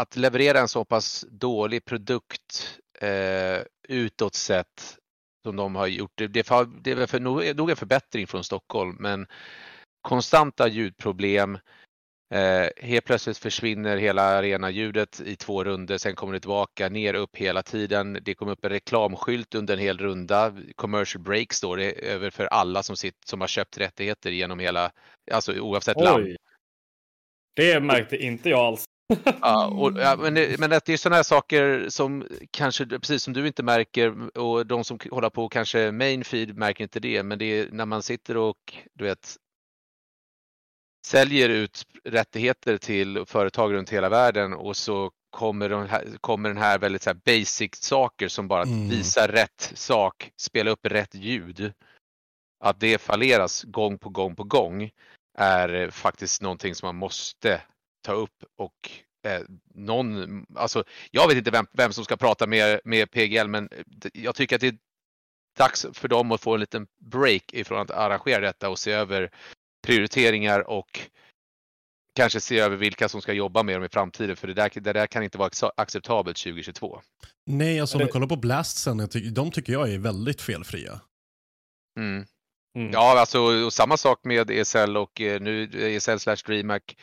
att leverera en så pass dålig produkt eh, utåt sett som de har gjort, det, det, det är för, nog, nog en förbättring från Stockholm, men konstanta ljudproblem. Eh, helt plötsligt försvinner hela arenaljudet i två runder, sen kommer det tillbaka, ner, upp hela tiden. Det kommer upp en reklamskylt under en hel runda. Commercial break står det över för alla som, sitter, som har köpt rättigheter genom hela, alltså oavsett land. Oj. Det märkte inte jag alls. Ja, och, ja, men, det, men att det är sådana här saker som kanske, precis som du inte märker och de som håller på kanske main feed märker inte det, men det är när man sitter och du vet säljer ut rättigheter till företag runt hela världen och så kommer, de här, kommer den här väldigt så här basic saker som bara Mm. visar rätt sak, spela upp rätt ljud. Att det falleras gång på gång på gång är faktiskt någonting som man måste ta upp och eh, någon, alltså jag vet inte vem, vem som ska prata med, med PGL men jag tycker att det är dags för dem att få en liten break ifrån att arrangera detta och se över prioriteringar och kanske se över vilka som ska jobba med dem i framtiden för det där, det där kan inte vara acceptabelt 2022. Nej, alltså om du kollar på Blastsen, jag ty- de tycker jag är väldigt felfria. Mm. Mm. Ja, alltså och samma sak med ESL och eh, nu ESL slash DreamHack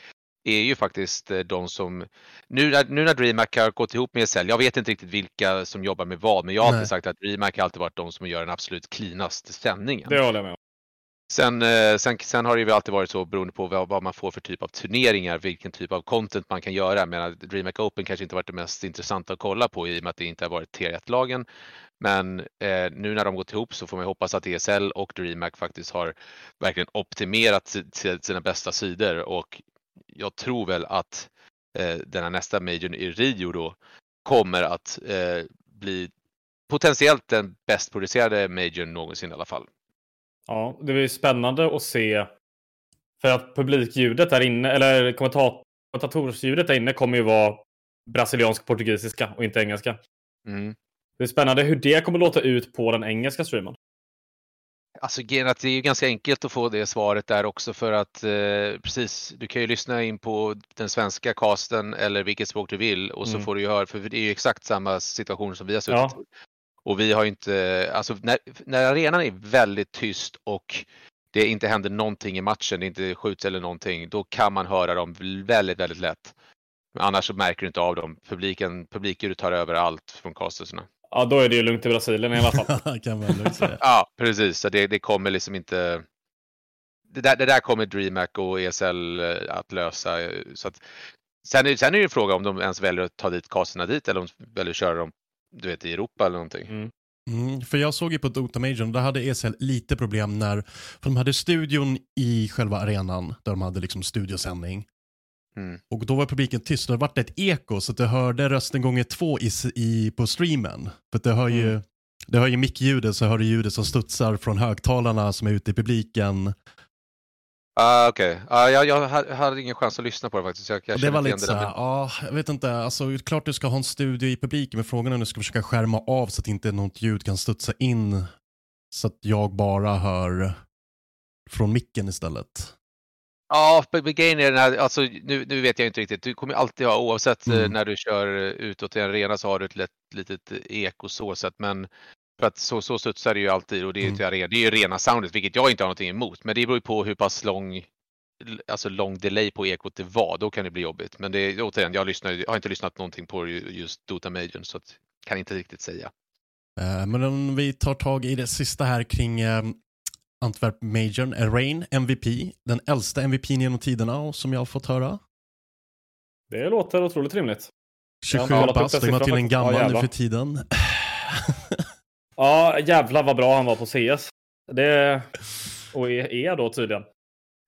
är ju faktiskt eh, de som, nu när, nu när DreamHack har gått ihop med ESL, jag vet inte riktigt vilka som jobbar med vad, men jag har Nej. alltid sagt att DreamHack har alltid varit de som gör den absolut cleanaste sändningen. Det håller jag med om. Sen, eh, sen, sen har det ju alltid varit så beroende på vad, vad man får för typ av turneringar, vilken typ av content man kan göra. Men DreamHack Open kanske inte varit det mest intressanta att kolla på i och med att det inte har varit T1-lagen. Men eh, nu när de gått ihop så får man hoppas att ESL och DreamHack faktiskt har verkligen optimerat sina bästa sidor och jag tror väl att eh, den här nästa majorn i Rio då kommer att eh, bli potentiellt den bäst producerade majorn någonsin i alla fall. Ja, det är spännande att se. För att publikljudet där inne, eller kommentatorsljudet där inne kommer ju vara brasiliansk-portugisiska och inte engelska. Mm. Det är spännande hur det kommer låta ut på den engelska streamen. Alltså att det är ju ganska enkelt att få det svaret där också för att eh, precis, du kan ju lyssna in på den svenska casten eller vilket språk du vill och så Mm. får du ju höra, för det är ju exakt samma situation som vi har suttit Ja. Och vi har ju inte, alltså när, när arenan är väldigt tyst och det inte händer någonting i matchen, det inte skjuts eller någonting, då kan man höra dem väldigt, väldigt lätt. Men annars så märker du inte av dem. Publiken, publikljudet tar över allt från casterserna. Ja, då är det ju lugnt i Brasilien i alla fall. [LAUGHS] kan man lugnt säga. Ja, precis. Så det, det kommer liksom inte... Det där, det där kommer DreamHack och ESL eh, att lösa. Så att, sen, är, sen är det en fråga om de ens väljer att ta dit casterna dit eller om de väljer att köra dem du vet, i Europa eller någonting. Mm, för jag såg ju på Dota Major, där hade ESL lite problem när, för de hade studion i själva arenan, där de hade liksom studiosändning. Mm. Och då var publiken tyst, och det vart ett eko, så att du hörde rösten gånger två i, i, på streamen. För att det hör ju, det hör ju mickljudet, så hör du ljudet som studsar från högtalarna som är ute i publiken. Ah, Okej, ah, jag, jag hade- ingen chans att lyssna på det faktiskt. Jag, jag det var lite igen såhär, ja, jag vet inte, alltså klart du ska ha en studio i publiken, men frågan är om du ska försöka skärma av så att inte något ljud kan studsa in. Så att jag bara hör från micken istället. Ja, grejen är den här, alltså, nu, nu vet jag inte riktigt. Du kommer alltid ha, oavsett eh, Mm. när du kör utåt i en arena så har du ett lätt, litet eko så sett. Men för att så, så studsar det ju alltid och det är ju Mm. det är ju rena soundet, vilket jag inte har någonting emot. Men det beror ju på hur pass lång, alltså lång delay på ekot det var. Då kan det bli jobbigt. Men det är återigen, jag, lyssnar, jag har inte lyssnat någonting på ju- just Dota Major så att, kan inte riktigt säga. Eh, Men om vi tar tag i det sista här kring eh, Antwerp Majorn, Rain MVP, den äldsta MVPn genom tiderna och som jag har fått höra. Det låter otroligt rimligt. 27 Jag har kollat upp bast, det var siffran till en faktiskt. Ja, gammal nu för tiden. [LAUGHS] Ja, jävlar vad bra han var på CS. Det... Och är då tydligen.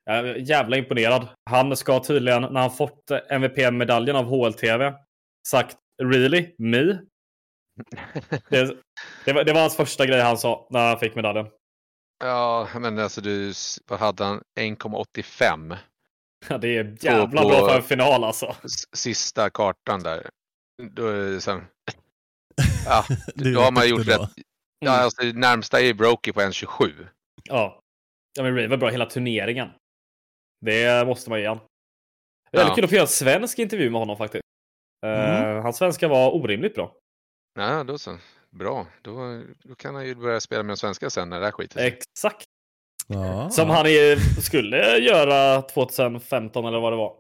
Jag är jävla imponerad. Han ska tydligen, när han fått MVP-medaljen av HLTV, sagt “Really? Me?” [LAUGHS] det, det, var, det var hans första grej han sa när han fick medaljen. Ja, men alltså du, vad hade han? 1,85? Ja, det är jävla på- bra för en final alltså. sista kartan där. Då är det sen... [LAUGHS] Ja, Du då har man gjort rätt. Ja, alltså, det närmsta är Brokey på 1,27. Ja. Ja men Ray var bra hela turneringen. Det måste man ge han. Det är Ja. väldigt kul att få göra en svensk intervju med honom faktiskt. Mm. hans svenska var orimligt bra. Ja, då så. Bra. Då, då kan han ju börja spela med de svenska sen när det här skiter. Exakt. Ja. Som han skulle göra 2015 eller vad det var.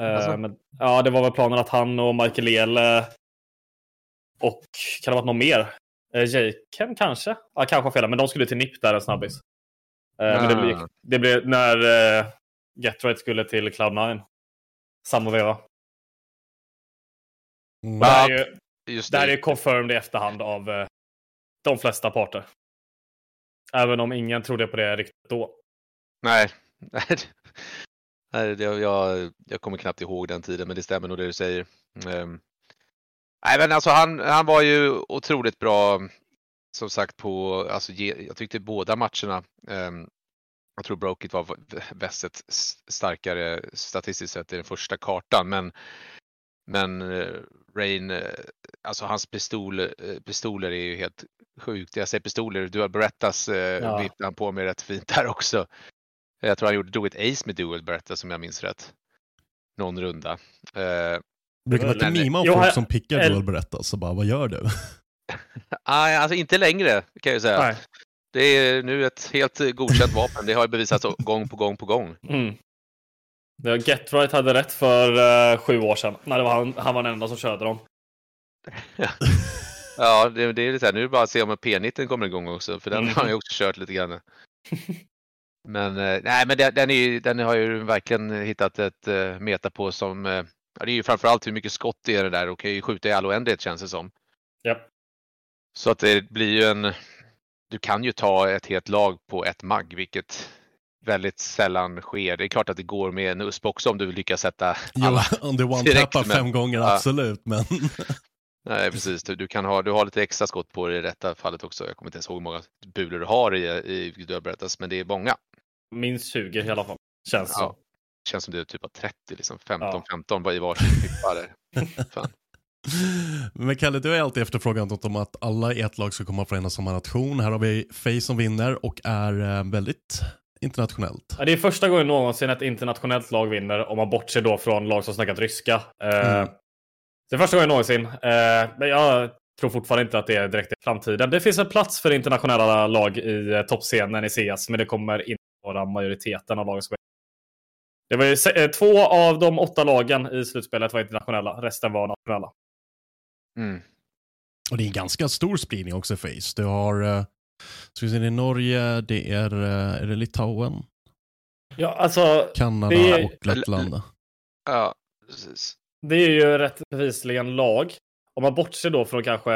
Eh, Alltså? men, ja, det var väl planen att han och Michael El och kan det ha varit någon mer? Uh, Jaken kanske? Ja, kanske fel, men de skulle till NIP där en snabbis. Eh, Men det blev, Ah. det blev när uh, Getright skulle till Cloud9. Samma veva. Mm. Det här är ju, Just det här det. är confirmed i efterhand av eh, de flesta parter. Även om ingen trodde på det riktigt då. Nej. [LAUGHS] Nej, jag, jag kommer knappt ihåg den tiden, men det stämmer nog det du säger. Ehm, nej, men alltså han, han var ju otroligt bra, som sagt, på, alltså, jag tyckte båda matcherna, ehm, jag tror Brokit var västet starkare statistiskt sett i den första kartan, men men eh, Rain, eh, alltså hans pistol, eh, pistoler är ju helt sjukt. Jag säger pistoler, Dual Berettas Ja. viftade han på med rätt fint där också. Jag tror han gjorde drog ett ace med Dual Beretta som jag minns rätt. Någon runda. Eh, Brukar man inte mima om folk jag- som pickar El- dual berätta så bara, vad gör du? [LAUGHS] nej, alltså inte längre kan jag säga. Nej. Det är nu ett helt eh, godkänt vapen. Det har ju bevisats gång på gång på gång. Mm. Getright hade rätt för eh, sju år sedan. När det var han, han var den enda som körde dem. [LAUGHS] Ja, det, det är lite så här, nu är det bara att se om P19 kommer igång också, för den Mm. har jag också kört lite grann. [LAUGHS] Men eh, nej, men den, den, är, ju- den har ju verkligen hittat ett uh, meta på som, eh, ja, det är ju framförallt hur mycket skott det är det där och kan ju skjuta i all oändlighet känns det som. Japp. Så att det blir ju en, du kan ju ta ett helt lag på ett mag, vilket väldigt sällan sker. Det är klart att det går med en USP också om du lyckas sätta Jo, alla. [LAUGHS] om du direkt, one-tappar men- fem gånger, ja. absolut, men [LAUGHS] Nej, precis. Du, du, kan ha, du har lite extra skott på dig i detta fallet också. Jag kommer inte ens ihåg hur många bulor du har i, i Dödberättas, men det är många. Minst 20 i alla fall, känns ja. Det känns som det är typ av 30, liksom 15-15 ja. i varsin klippa. [LAUGHS] Men Kalle, du har alltid efterfrågat något om att alla i ett lag ska komma från en och samma nation. Här har vi Faye som vinner och är eh, väldigt internationellt. Ja, det är första gången någonsin ett internationellt lag vinner om man bortser då från lag som snackat ryska. Eh, mm. Det är första gången någonsin. Eh, men jag tror fortfarande inte att det är direkt i framtiden. Det finns en plats för internationella lag i toppscenen i CS, men det kommer inte vara majoriteten av lagen som det var ju två av de åtta lagen i slutspelet var internationella, resten var nationella. Mm. Och det är en ganska stor spridning också Face. Du har, uh, ska vi se, det är Norge, det är, uh, är det Litauen? Ja, alltså. Kanada är... och Lettland. Ja, precis. Det är ju rätt bevisligen lag. Om man bortser då från kanske,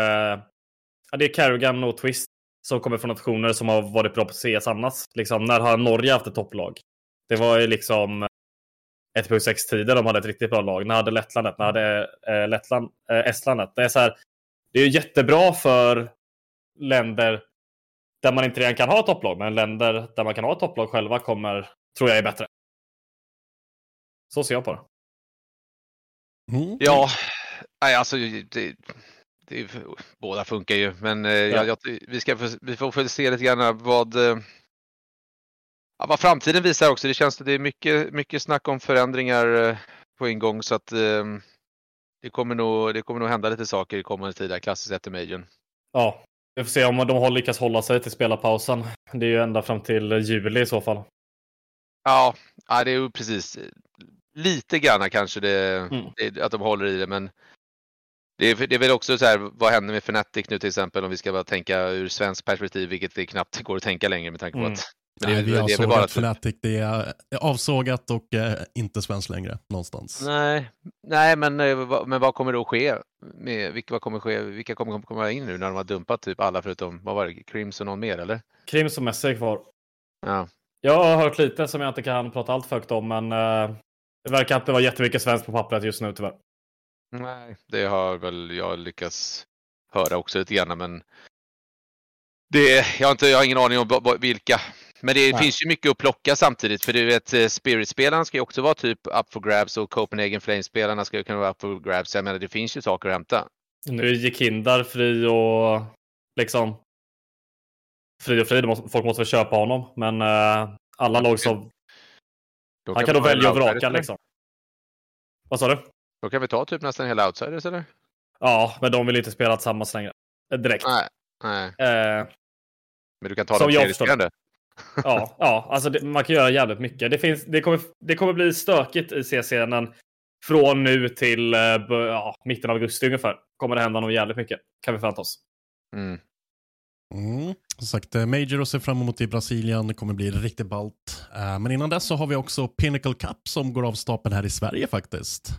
ja, det är Carrigan och Twist som kommer från nationer som har varit bra på CS annars. Liksom, när har Norge haft ett topplag? Det var ju liksom 1.6-tider de hade ett riktigt bra lag. När hade Lettland ett? När hade eh, Lettland, eh, Estland ett? Det är, så här, det är jättebra för länder där man inte redan kan ha topplag, men länder där man kan ha ett topplag själva kommer, tror jag, är bättre. Så ser jag på det. Mm. Ja, nej, alltså det, det, båda funkar ju, men eh, ja. jag, jag, vi, ska, vi får se lite grann vad eh, ja, vad framtiden visar också. Det känns att det är mycket, mycket snack om förändringar eh, på en gång så att eh, det, kommer nog, det kommer nog hända lite saker i kommande tid, klassiskt efter majorn. Ja, vi får se om de har lyckats hålla sig till spelarpausen. Det är ju ända fram till juli i så fall. Ja, ja det är ju precis. Lite grann kanske det, mm. det, att de håller i det, men det är, det är väl också så här, vad händer med Fnatic nu till exempel om vi ska bara tänka ur svensk perspektiv, vilket det knappt går att tänka längre med tanke på mm. att men Nej, det, vi har sågat bara Fnatic, det är avsågat och eh, inte svenskt längre någonstans. Nej, nej men, eh, men vad kommer då ske? Med, vilka, vad kommer ske? Vilka kommer komma in nu när de har dumpat typ alla förutom, vad var det, Crims och någon mer eller? Crims och Messi är kvar. Ja. Jag har hört lite som jag inte kan prata allt för högt om, men uh, det verkar inte vara jättemycket svenskt på pappret just nu tyvärr. Nej, det har väl jag lyckats höra också lite grann, men det, jag, har inte, jag har ingen aning om vilka men det Nej. finns ju mycket att plocka samtidigt för du vet eh, Spirit-spelarna ska ju också vara typ up for grabs och Copenhagen Flames-spelarna ska ju kunna vara up for grabs. Jag menar det finns ju saker att hämta. Nu gick Hindar fri och liksom fri och fri. Folk måste väl köpa honom. Men uh, alla lag som... Han kan då välja och vraka liksom. Vad sa du? Då kan vi ta typ nästan hela outsiders eller? Ja, men de vill inte spela tillsammans längre. Direkt. Nej. Nej. Uh, men du kan ta dem serieспelande? Ja, ja alltså det, man kan göra jävligt mycket. Det, finns, det, kommer, det kommer bli stökigt i C-scenen från nu till eh, ja, mitten av augusti ungefär. Kommer det hända nog jävligt mycket, kan vi förvänta oss. Mm. Mm. Som sagt, eh, Major att se fram emot i Brasilien. Det kommer bli riktigt ballt. Uh, men innan dess så har vi också Pinnacle Cup som går av stapeln här i Sverige faktiskt.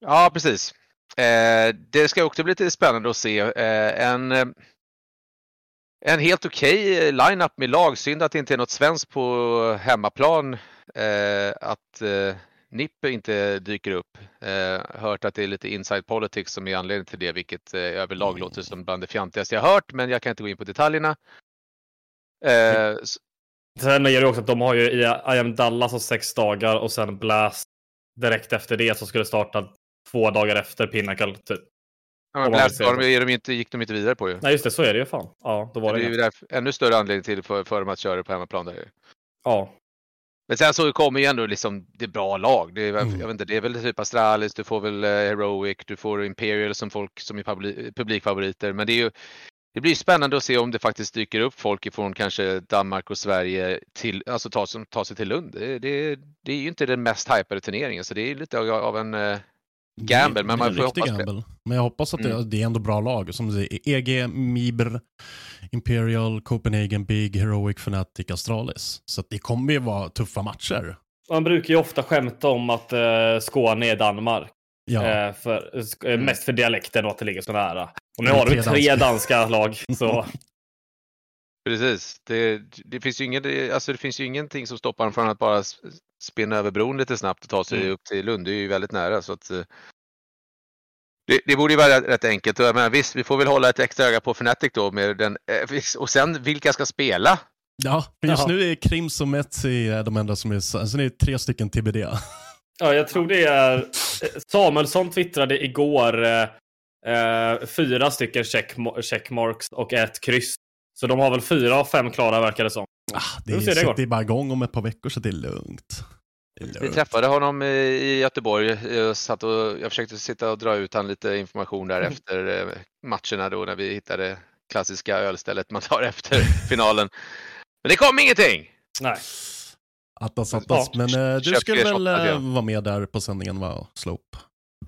Ja, precis. Eh, det ska också bli lite spännande att se. Eh, en en helt okej okay line-up med lag. Synd att det inte är något svenskt på hemmaplan. Eh, att eh, Nippe inte dyker upp. Eh, hört att det är lite inside politics som är anledningen till det, vilket eh, överlag mm. låter som bland det fjantigaste jag hört, men jag kan inte gå in på detaljerna. Eh, sen är det också att de har ju i I am Dallas och sex dagar och sen Blast direkt efter det som skulle starta två dagar efter Pinnacle. Typ. Ja, men Blastar är de inte, gick de inte vidare på ju. Nej just det, så är det ju fan. Ja, då var det, det är ju därför, ännu större anledning till för, för dem att köra på hemmaplan. Där. Ja. Men sen så kommer ju ändå liksom det bra lag. Det är, mm. jag vet inte, det är väl typ Astralis, du får väl eh, Heroic, du får Imperial som folk som är publik, publikfavoriter. Men det är ju det blir spännande att se om det faktiskt dyker upp folk ifrån kanske Danmark och Sverige till, alltså ta, ta sig till Lund. Det, det, det är ju inte den mest hypade turneringen så det är lite av, av en eh, gamble, men man får hoppas gamble. Men jag hoppas att mm. det, det, är ändå bra lag. Som du säger, EG, Mibr, Imperial, Copenhagen, Big, Heroic, Fnatic, Astralis. Så det kommer ju vara tuffa matcher. Man brukar ju ofta skämta om att uh, Skåne är Danmark. Ja. Uh, för, uh, mest för dialekten och att det ligger så nära. Och nu har vi tre danska, danska lag. Så. [LAUGHS] Precis. Det, det, finns ju ingen, alltså det finns ju ingenting som stoppar dem från att bara spinna över bron lite snabbt och ta sig mm. upp till Lund. Det är ju väldigt nära. Så att, Det, det borde ju vara rätt enkelt. Jag menar, visst, vi får väl hålla ett extra öga på Fnatic då. Med den, eh, [LAUGHS] och sen, vilka ska spela? Ja, just Jaha. nu är Krims och Metsi eh, de enda som är... Sen är det tre stycken TBD. [LAUGHS] Ja, jag tror det är... eh, Samuelsson twittrade igår eh, eh, fyra stycken checkma- checkmarks och ett kryss. Så de har väl fyra av fem klara verkar det som. Ah, det, är, det går. bara igång om ett par veckor så det är lugnt. Det är Vi träffade honom i- Göteborg. Jag, satt och, jag försökte sitta och dra ut han lite information där efter eh, matcherna då när vi hittade klassiska ölstället man tar efter [LAUGHS] finalen. Men det kom ingenting! Nej. Attas, attas. Ja. Men eh, du Köp skulle väl eh, vara med där på sändningen va, Slope?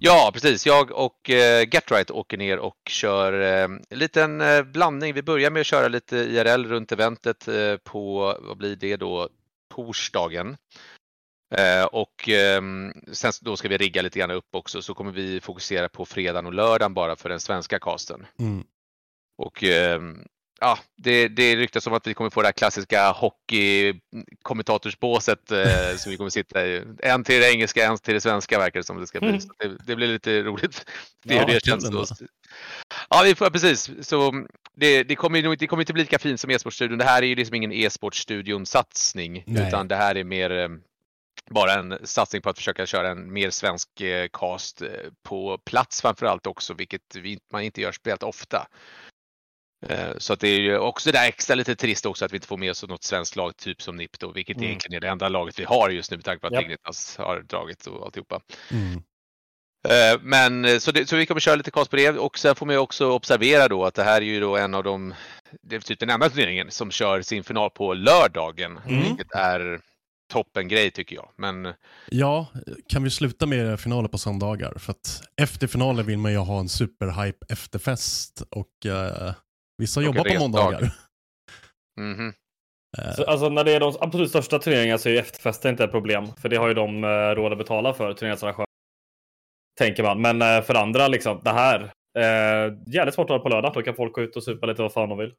Ja, precis. Jag och eh, Getright åker ner och kör eh, en liten eh, blandning. Vi börjar med att köra lite IRL runt eventet eh, på, vad blir det då, torsdagen. Och sen då ska vi rigga lite grann upp också så kommer vi fokusera på fredagen och lördagen bara för den svenska casten. Mm. Och ja, det, det ryktas om att vi kommer få det här klassiska hockeykommentatorsbåset eh, [LAUGHS] som vi kommer sitta i. En till det engelska, en till det svenska verkar det som det ska bli. Mm. Det, det blir lite roligt. Det, Ja, det kul känns då. Ja, vi får, precis. Så det, det, kommer, ju det kommer inte bli lika fint som e-sportstudion. Det här är ju liksom ingen e-sportstudion-satsning. Utan det här är mer eh, bara en satsning på att försöka köra en mer svensk eh, cast eh, på plats framförallt också, vilket vi, man inte gör spelat ofta. Eh, Så att det är ju också det där extra lite trist också att vi inte får med oss något svenskt lag, typ som NIP då, vilket Mm. egentligen är det enda laget vi har just nu med tanke på att Japp. Ignitas har dragit och alltihopa. Mm. Eh, Men eh, så, det, så vi kommer köra lite cast på det och sen får man ju också observera då att det här är ju då en av de, det är typ den enda turneringen som kör sin final på lördagen, Mm. vilket är toppen grej tycker jag. Men Ja, kan vi sluta med finaler på söndagar? För att efter finalen vill man ju ha en superhype efterfest och eh, vissa jobbar på måndagar. [LAUGHS] mhm. Eh, Så, alltså när det är de absolut största turneringarna så är ju efterfesten inte ett problem. För det har ju de eh, råd att betala för, turneringsarrangörer. Tänker man. Men eh, för andra, liksom, det här. Eh, jävligt svårt att ha på lördag. Då kan folk gå ut och supa lite vad fan de vill.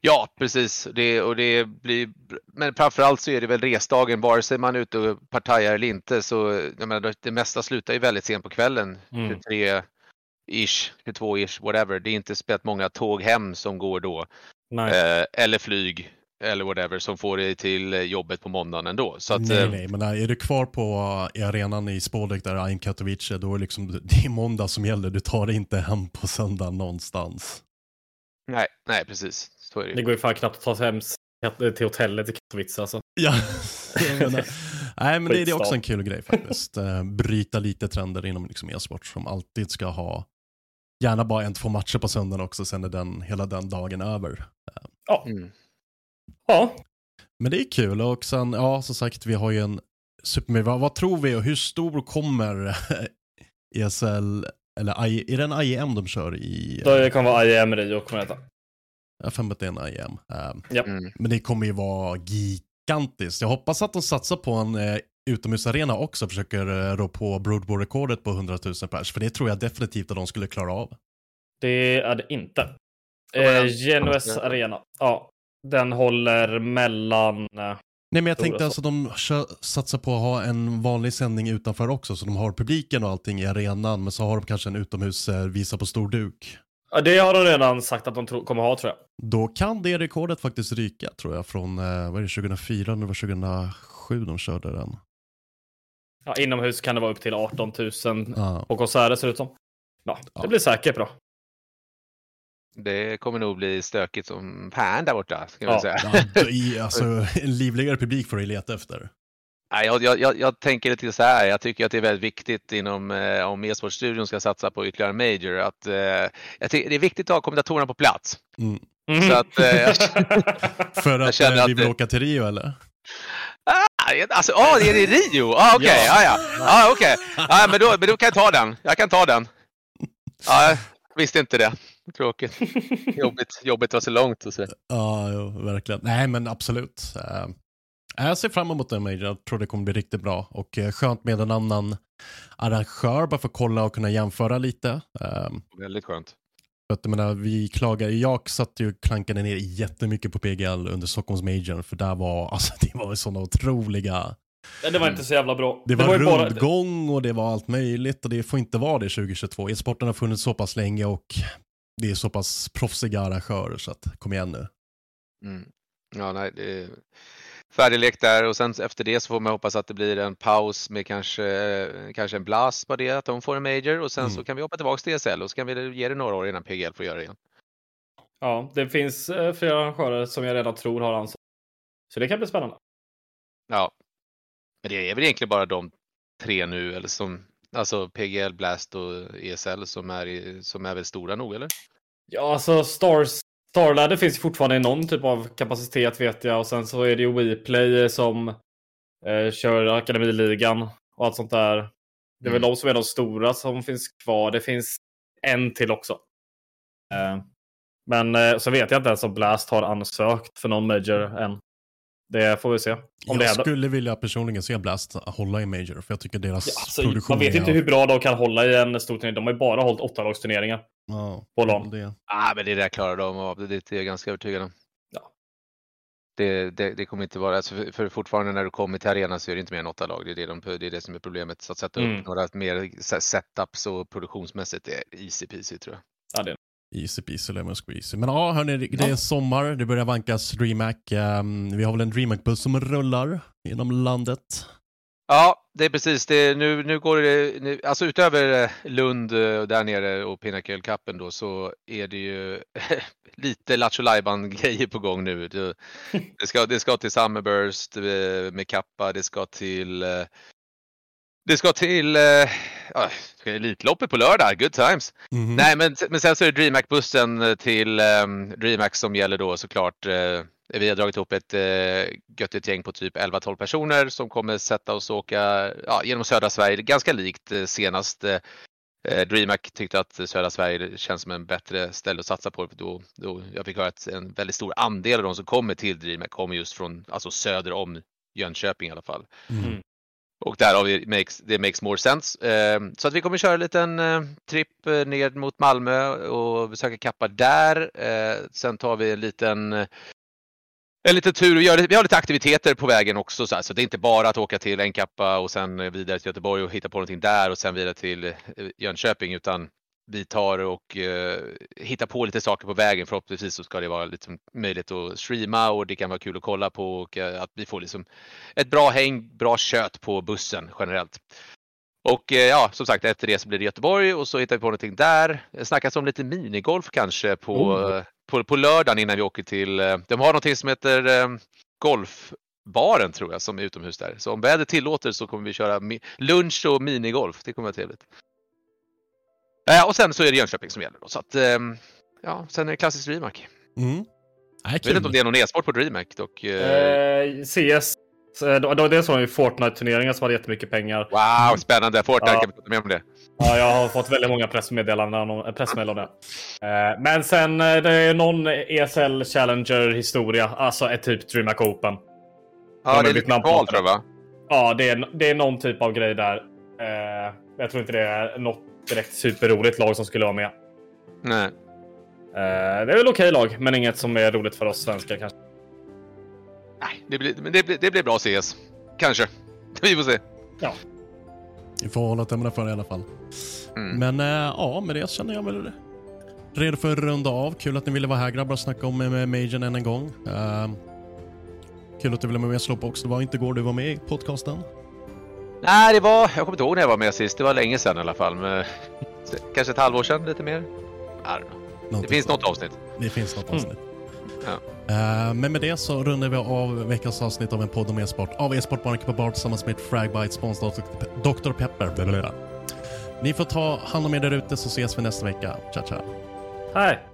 Ja, precis. Det, och det blir, men framförallt så är det väl resdagen, vare sig man är ute och partajar eller inte. Så jag menar, det mesta slutar ju väldigt sent på kvällen. Mm. 23-ish, 22-ish, whatever. Det är inte spelat många tåg hem som går då. Nej. Eh, eller flyg eller whatever som får dig till eh, jobbet på måndagen ändå. Så att, nej, eh, nej, men är du kvar på i arenan i Spodek där i Katowice, då är det liksom, [LAUGHS] det är måndag som gäller. Du tar dig inte hem på söndag någonstans. nej, nej, precis. Så är det Det ju. går ju fan knappt att ta sig hem till hotellet i Katowice alltså. Ja, [LAUGHS] menar, nej men det, det är också en kul grej faktiskt. Eh, Bryta lite trender inom liksom e-sport som alltid ska ha gärna bara en, två matcher på söndagen också, sen är den, hela den dagen över. Ja. Mm. Ja. Men det är kul och sen, ja som sagt, vi har ju en Super vad, vad tror vi och hur stor kommer [LAUGHS] ESL, eller I, är det en IEM de kör i? Det kan vara IEM Rio kommer det heta. Jag har att det är en IEM. Eh, Ja. Mm. Men det kommer ju vara gigantiskt. Jag hoppas att de satsar på en eh, utomhusarena också, försöker eh, rå på Broadboard-rekordet på 100 000 pers, för det tror jag definitivt att de skulle klara av. Det är det inte. Eh? Genues Arena. Ja. Den håller mellan... eh, Nej men jag tänkte alltså de kör, satsar på att ha en vanlig sändning utanför också, så de har publiken och allting i arenan, men så har de kanske en utomhus eh, visa på stor duk. Ja, det har de redan sagt att de kommer ha tror jag. Då kan det rekordet faktiskt ryka tror jag från, eh, vad är det, 2004, nu var 2007 de körde den. Ja, inomhus kan det vara upp till 18 000 Ja. på konserter ser det ut som. Ja, det Ja. blir säkert bra. Det kommer nog bli stökigt som fan där borta, ska man Ja. säga. Ja, i, [LAUGHS] alltså, en livligare publik får du leta efter. Nej, jag, jag, jag, jag tänker lite så här, jag tycker att det är väldigt viktigt inom, eh, om e-sportstudion ska satsa på ytterligare major, att eh, jag tycker det är viktigt att ha kommentatorerna på plats. Mm. Mhm. Så att, eh, [LAUGHS] För [LAUGHS] Jag att eh, att vi vill åka till Rio eller? Ah, alltså, ah, det är i Rio? Ah, Okej, Ja. ja. ja, ja. ah, okej. Ah, men, då, men då kan jag ta den. Jag kan ta den. Ja, [LAUGHS] jag visste inte det. Tråkigt. [LAUGHS] Jobbigt, jobbigt att vara så långt och så. Ja, jo, verkligen. Nej, men absolut. Eh, jag ser fram emot den major. Jag tror det kommer bli riktigt bra. Och eh, skönt med en annan arrangör, bara för att kolla och kunna jämföra lite. Eh, Väldigt skönt. För att, jag menar, vi klagar, jag satt ju klankade ner jättemycket på PGL under Stockholms Major, för där var, [LAUGHS] alltså det var sådana otroliga Det var inte så jävla bra. Det var, ju rundgång och det var allt möjligt och det får inte vara det 2022. E-sporten har funnits så pass länge och det är så pass proffsiga arrangörer så att kom igen nu. Mm. Ja, nej, det är färdiglekt där och sen efter det så får man hoppas att det blir en paus med kanske, kanske en blast på det, att de får en major och sen mm. så kan vi hoppa tillbaka till ESL och så kan vi ge det några år innan PGL får göra det igen. Ja, det finns eh, flera arrangörer som jag redan tror har ansvar. Så det kan bli spännande. Ja, men det är väl egentligen bara de tre nu, eller som, alltså PGL, Blast och ESL som är, som är väl stora nog, eller? Ja, alltså Stars, Starladder finns fortfarande i någon typ av kapacitet vet jag och sen så är det ju WePlay som eh, kör Akademiligan och allt sånt där. Det är mm. väl de som är de stora som finns kvar. Det finns en till också. Eh, men eh, så vet jag inte ens om Blast har ansökt för någon major än. Det får vi se. Om jag det skulle vilja personligen se Blast hålla i Major, för jag tycker deras ja, alltså, produktion Man vet inte hur bra de kan hålla i en stor turnering. De har ju bara hållit åtta lagsturneringar. Ja, på LAN. Det. Ah, men det där klarar de av, det är jag ganska övertygad om. Ja. Det, det, det, kommer inte vara, alltså för, för, fortfarande när du kommer till arenan så är det inte mer än åtta lag. Det är det, de, det, är det som är problemet. Så att sätta upp mm. några mer setups och produktionsmässigt är easy peasy tror jag. Det Easy peasy lemon squeezy. Men ja, hörni, det är sommar, det börjar vankas DreamHack. Um, vi har väl en DreamHack-buss som rullar genom landet. Ja, det är precis det. Nu, nu går det, nu, alltså utöver eh, Lund eh, där nere och Pinnacle Cupen då så är det ju [LAUGHS] lite Lattjo grejer på gång nu. Det, det, ska, det ska till Summerburst eh, med kappa, det ska till det ska till eh, Elitloppet på lördag, good times. Mm. Nej, men, men sen så är det DreamHack-bussen till eh, DreamHack som gäller då såklart. Eh, vi har dragit ihop ett eh, göttigt gäng på typ 11-12 personer som kommer sätta oss och åka ja, genom södra Sverige, ganska likt eh, senast. Eh, DreamHack tyckte att södra Sverige känns som en bättre ställe att satsa på. Då, då jag fick höra att en väldigt stor andel av de som kommer till DreamHack kommer just från alltså söder om Jönköping i alla fall. Mm. Och därav makes, det makes more sense. Eh, så att vi kommer köra en liten eh, tripp eh, ner mot Malmö och besöka Kappa där. Eh, sen tar vi en liten eh, en liten tur och gör, vi har lite aktiviteter på vägen också. Så, här, så det är inte bara att åka till Enkappa och sen eh, vidare till Göteborg och hitta på någonting där och sen vidare till Jönköping. Utan vi tar och uh, hittar på lite saker på vägen. Förhoppningsvis så ska det vara lite möjligt att streama och det kan vara kul att kolla på och uh, att vi får liksom ett bra häng, bra kött på bussen generellt. Och uh, ja, som sagt efter det så blir det Göteborg och så hittar vi på någonting där. Det snackas om lite minigolf kanske på, oh. på, på lördagen innan vi åker till, de har någonting som heter golfbaren tror jag som är utomhus där. Så om vädret tillåter så kommer vi köra lunch och minigolf. Det kommer vara trevligt. Eh, och sen så är det Jönköping som gäller då. Så att, eh, ja, sen är det klassisk DreamHack. Mm. Jag vet inte om det är någon e-sport på DreamHack dock. Eh, CS. Eh, då, då, det är så Fortnite-turneringar som hade jättemycket pengar. Wow, spännande! Fortnite, ja. kan vi prata mer om det? Ja, jag har fått väldigt många pressmeddelanden. pressmeddelanden. Eh, men sen det är någon ESL Challenger-historia, alltså ett typ DreamHack Open. Ja, det är lite kval tror jag va? Ja, det är, det är någon typ av grej där. Eh, jag tror inte det är något direkt superroligt lag som skulle vara med. Nej. Uh, det är väl okej okay lag, men inget som är roligt för oss svenskar kanske. Nej, det blir, det blir, det blir bra CS. Kanske. [LAUGHS] Vi får se. Ja. Vi får hålla tummarna för det i alla fall. Mm. Men äh, ja, med det känner jag väl redo för att runda av. Kul att ni ville vara här grabbar och snacka om med Majorn än en gång. Uh, kul att du ville vara med i Slowbox. Det var inte igår du var med i podcasten. Nej, det var, jag kommer inte ihåg när jag var med sist. Det var länge sedan i alla fall. Men, [LAUGHS] kanske ett halvår sedan, lite mer. Det finns något avsnitt. Det finns något avsnitt. Mm. Ja. Uh, men med det så rundar vi av veckans avsnitt av en podd om e-sport av e-sportbaren Bar tillsammans med Fragbite, sponsrat Dr. Pepper. Blablabla. Ni får ta hand om er där ute så ses vi nästa vecka. Ciao, ciao. Hej!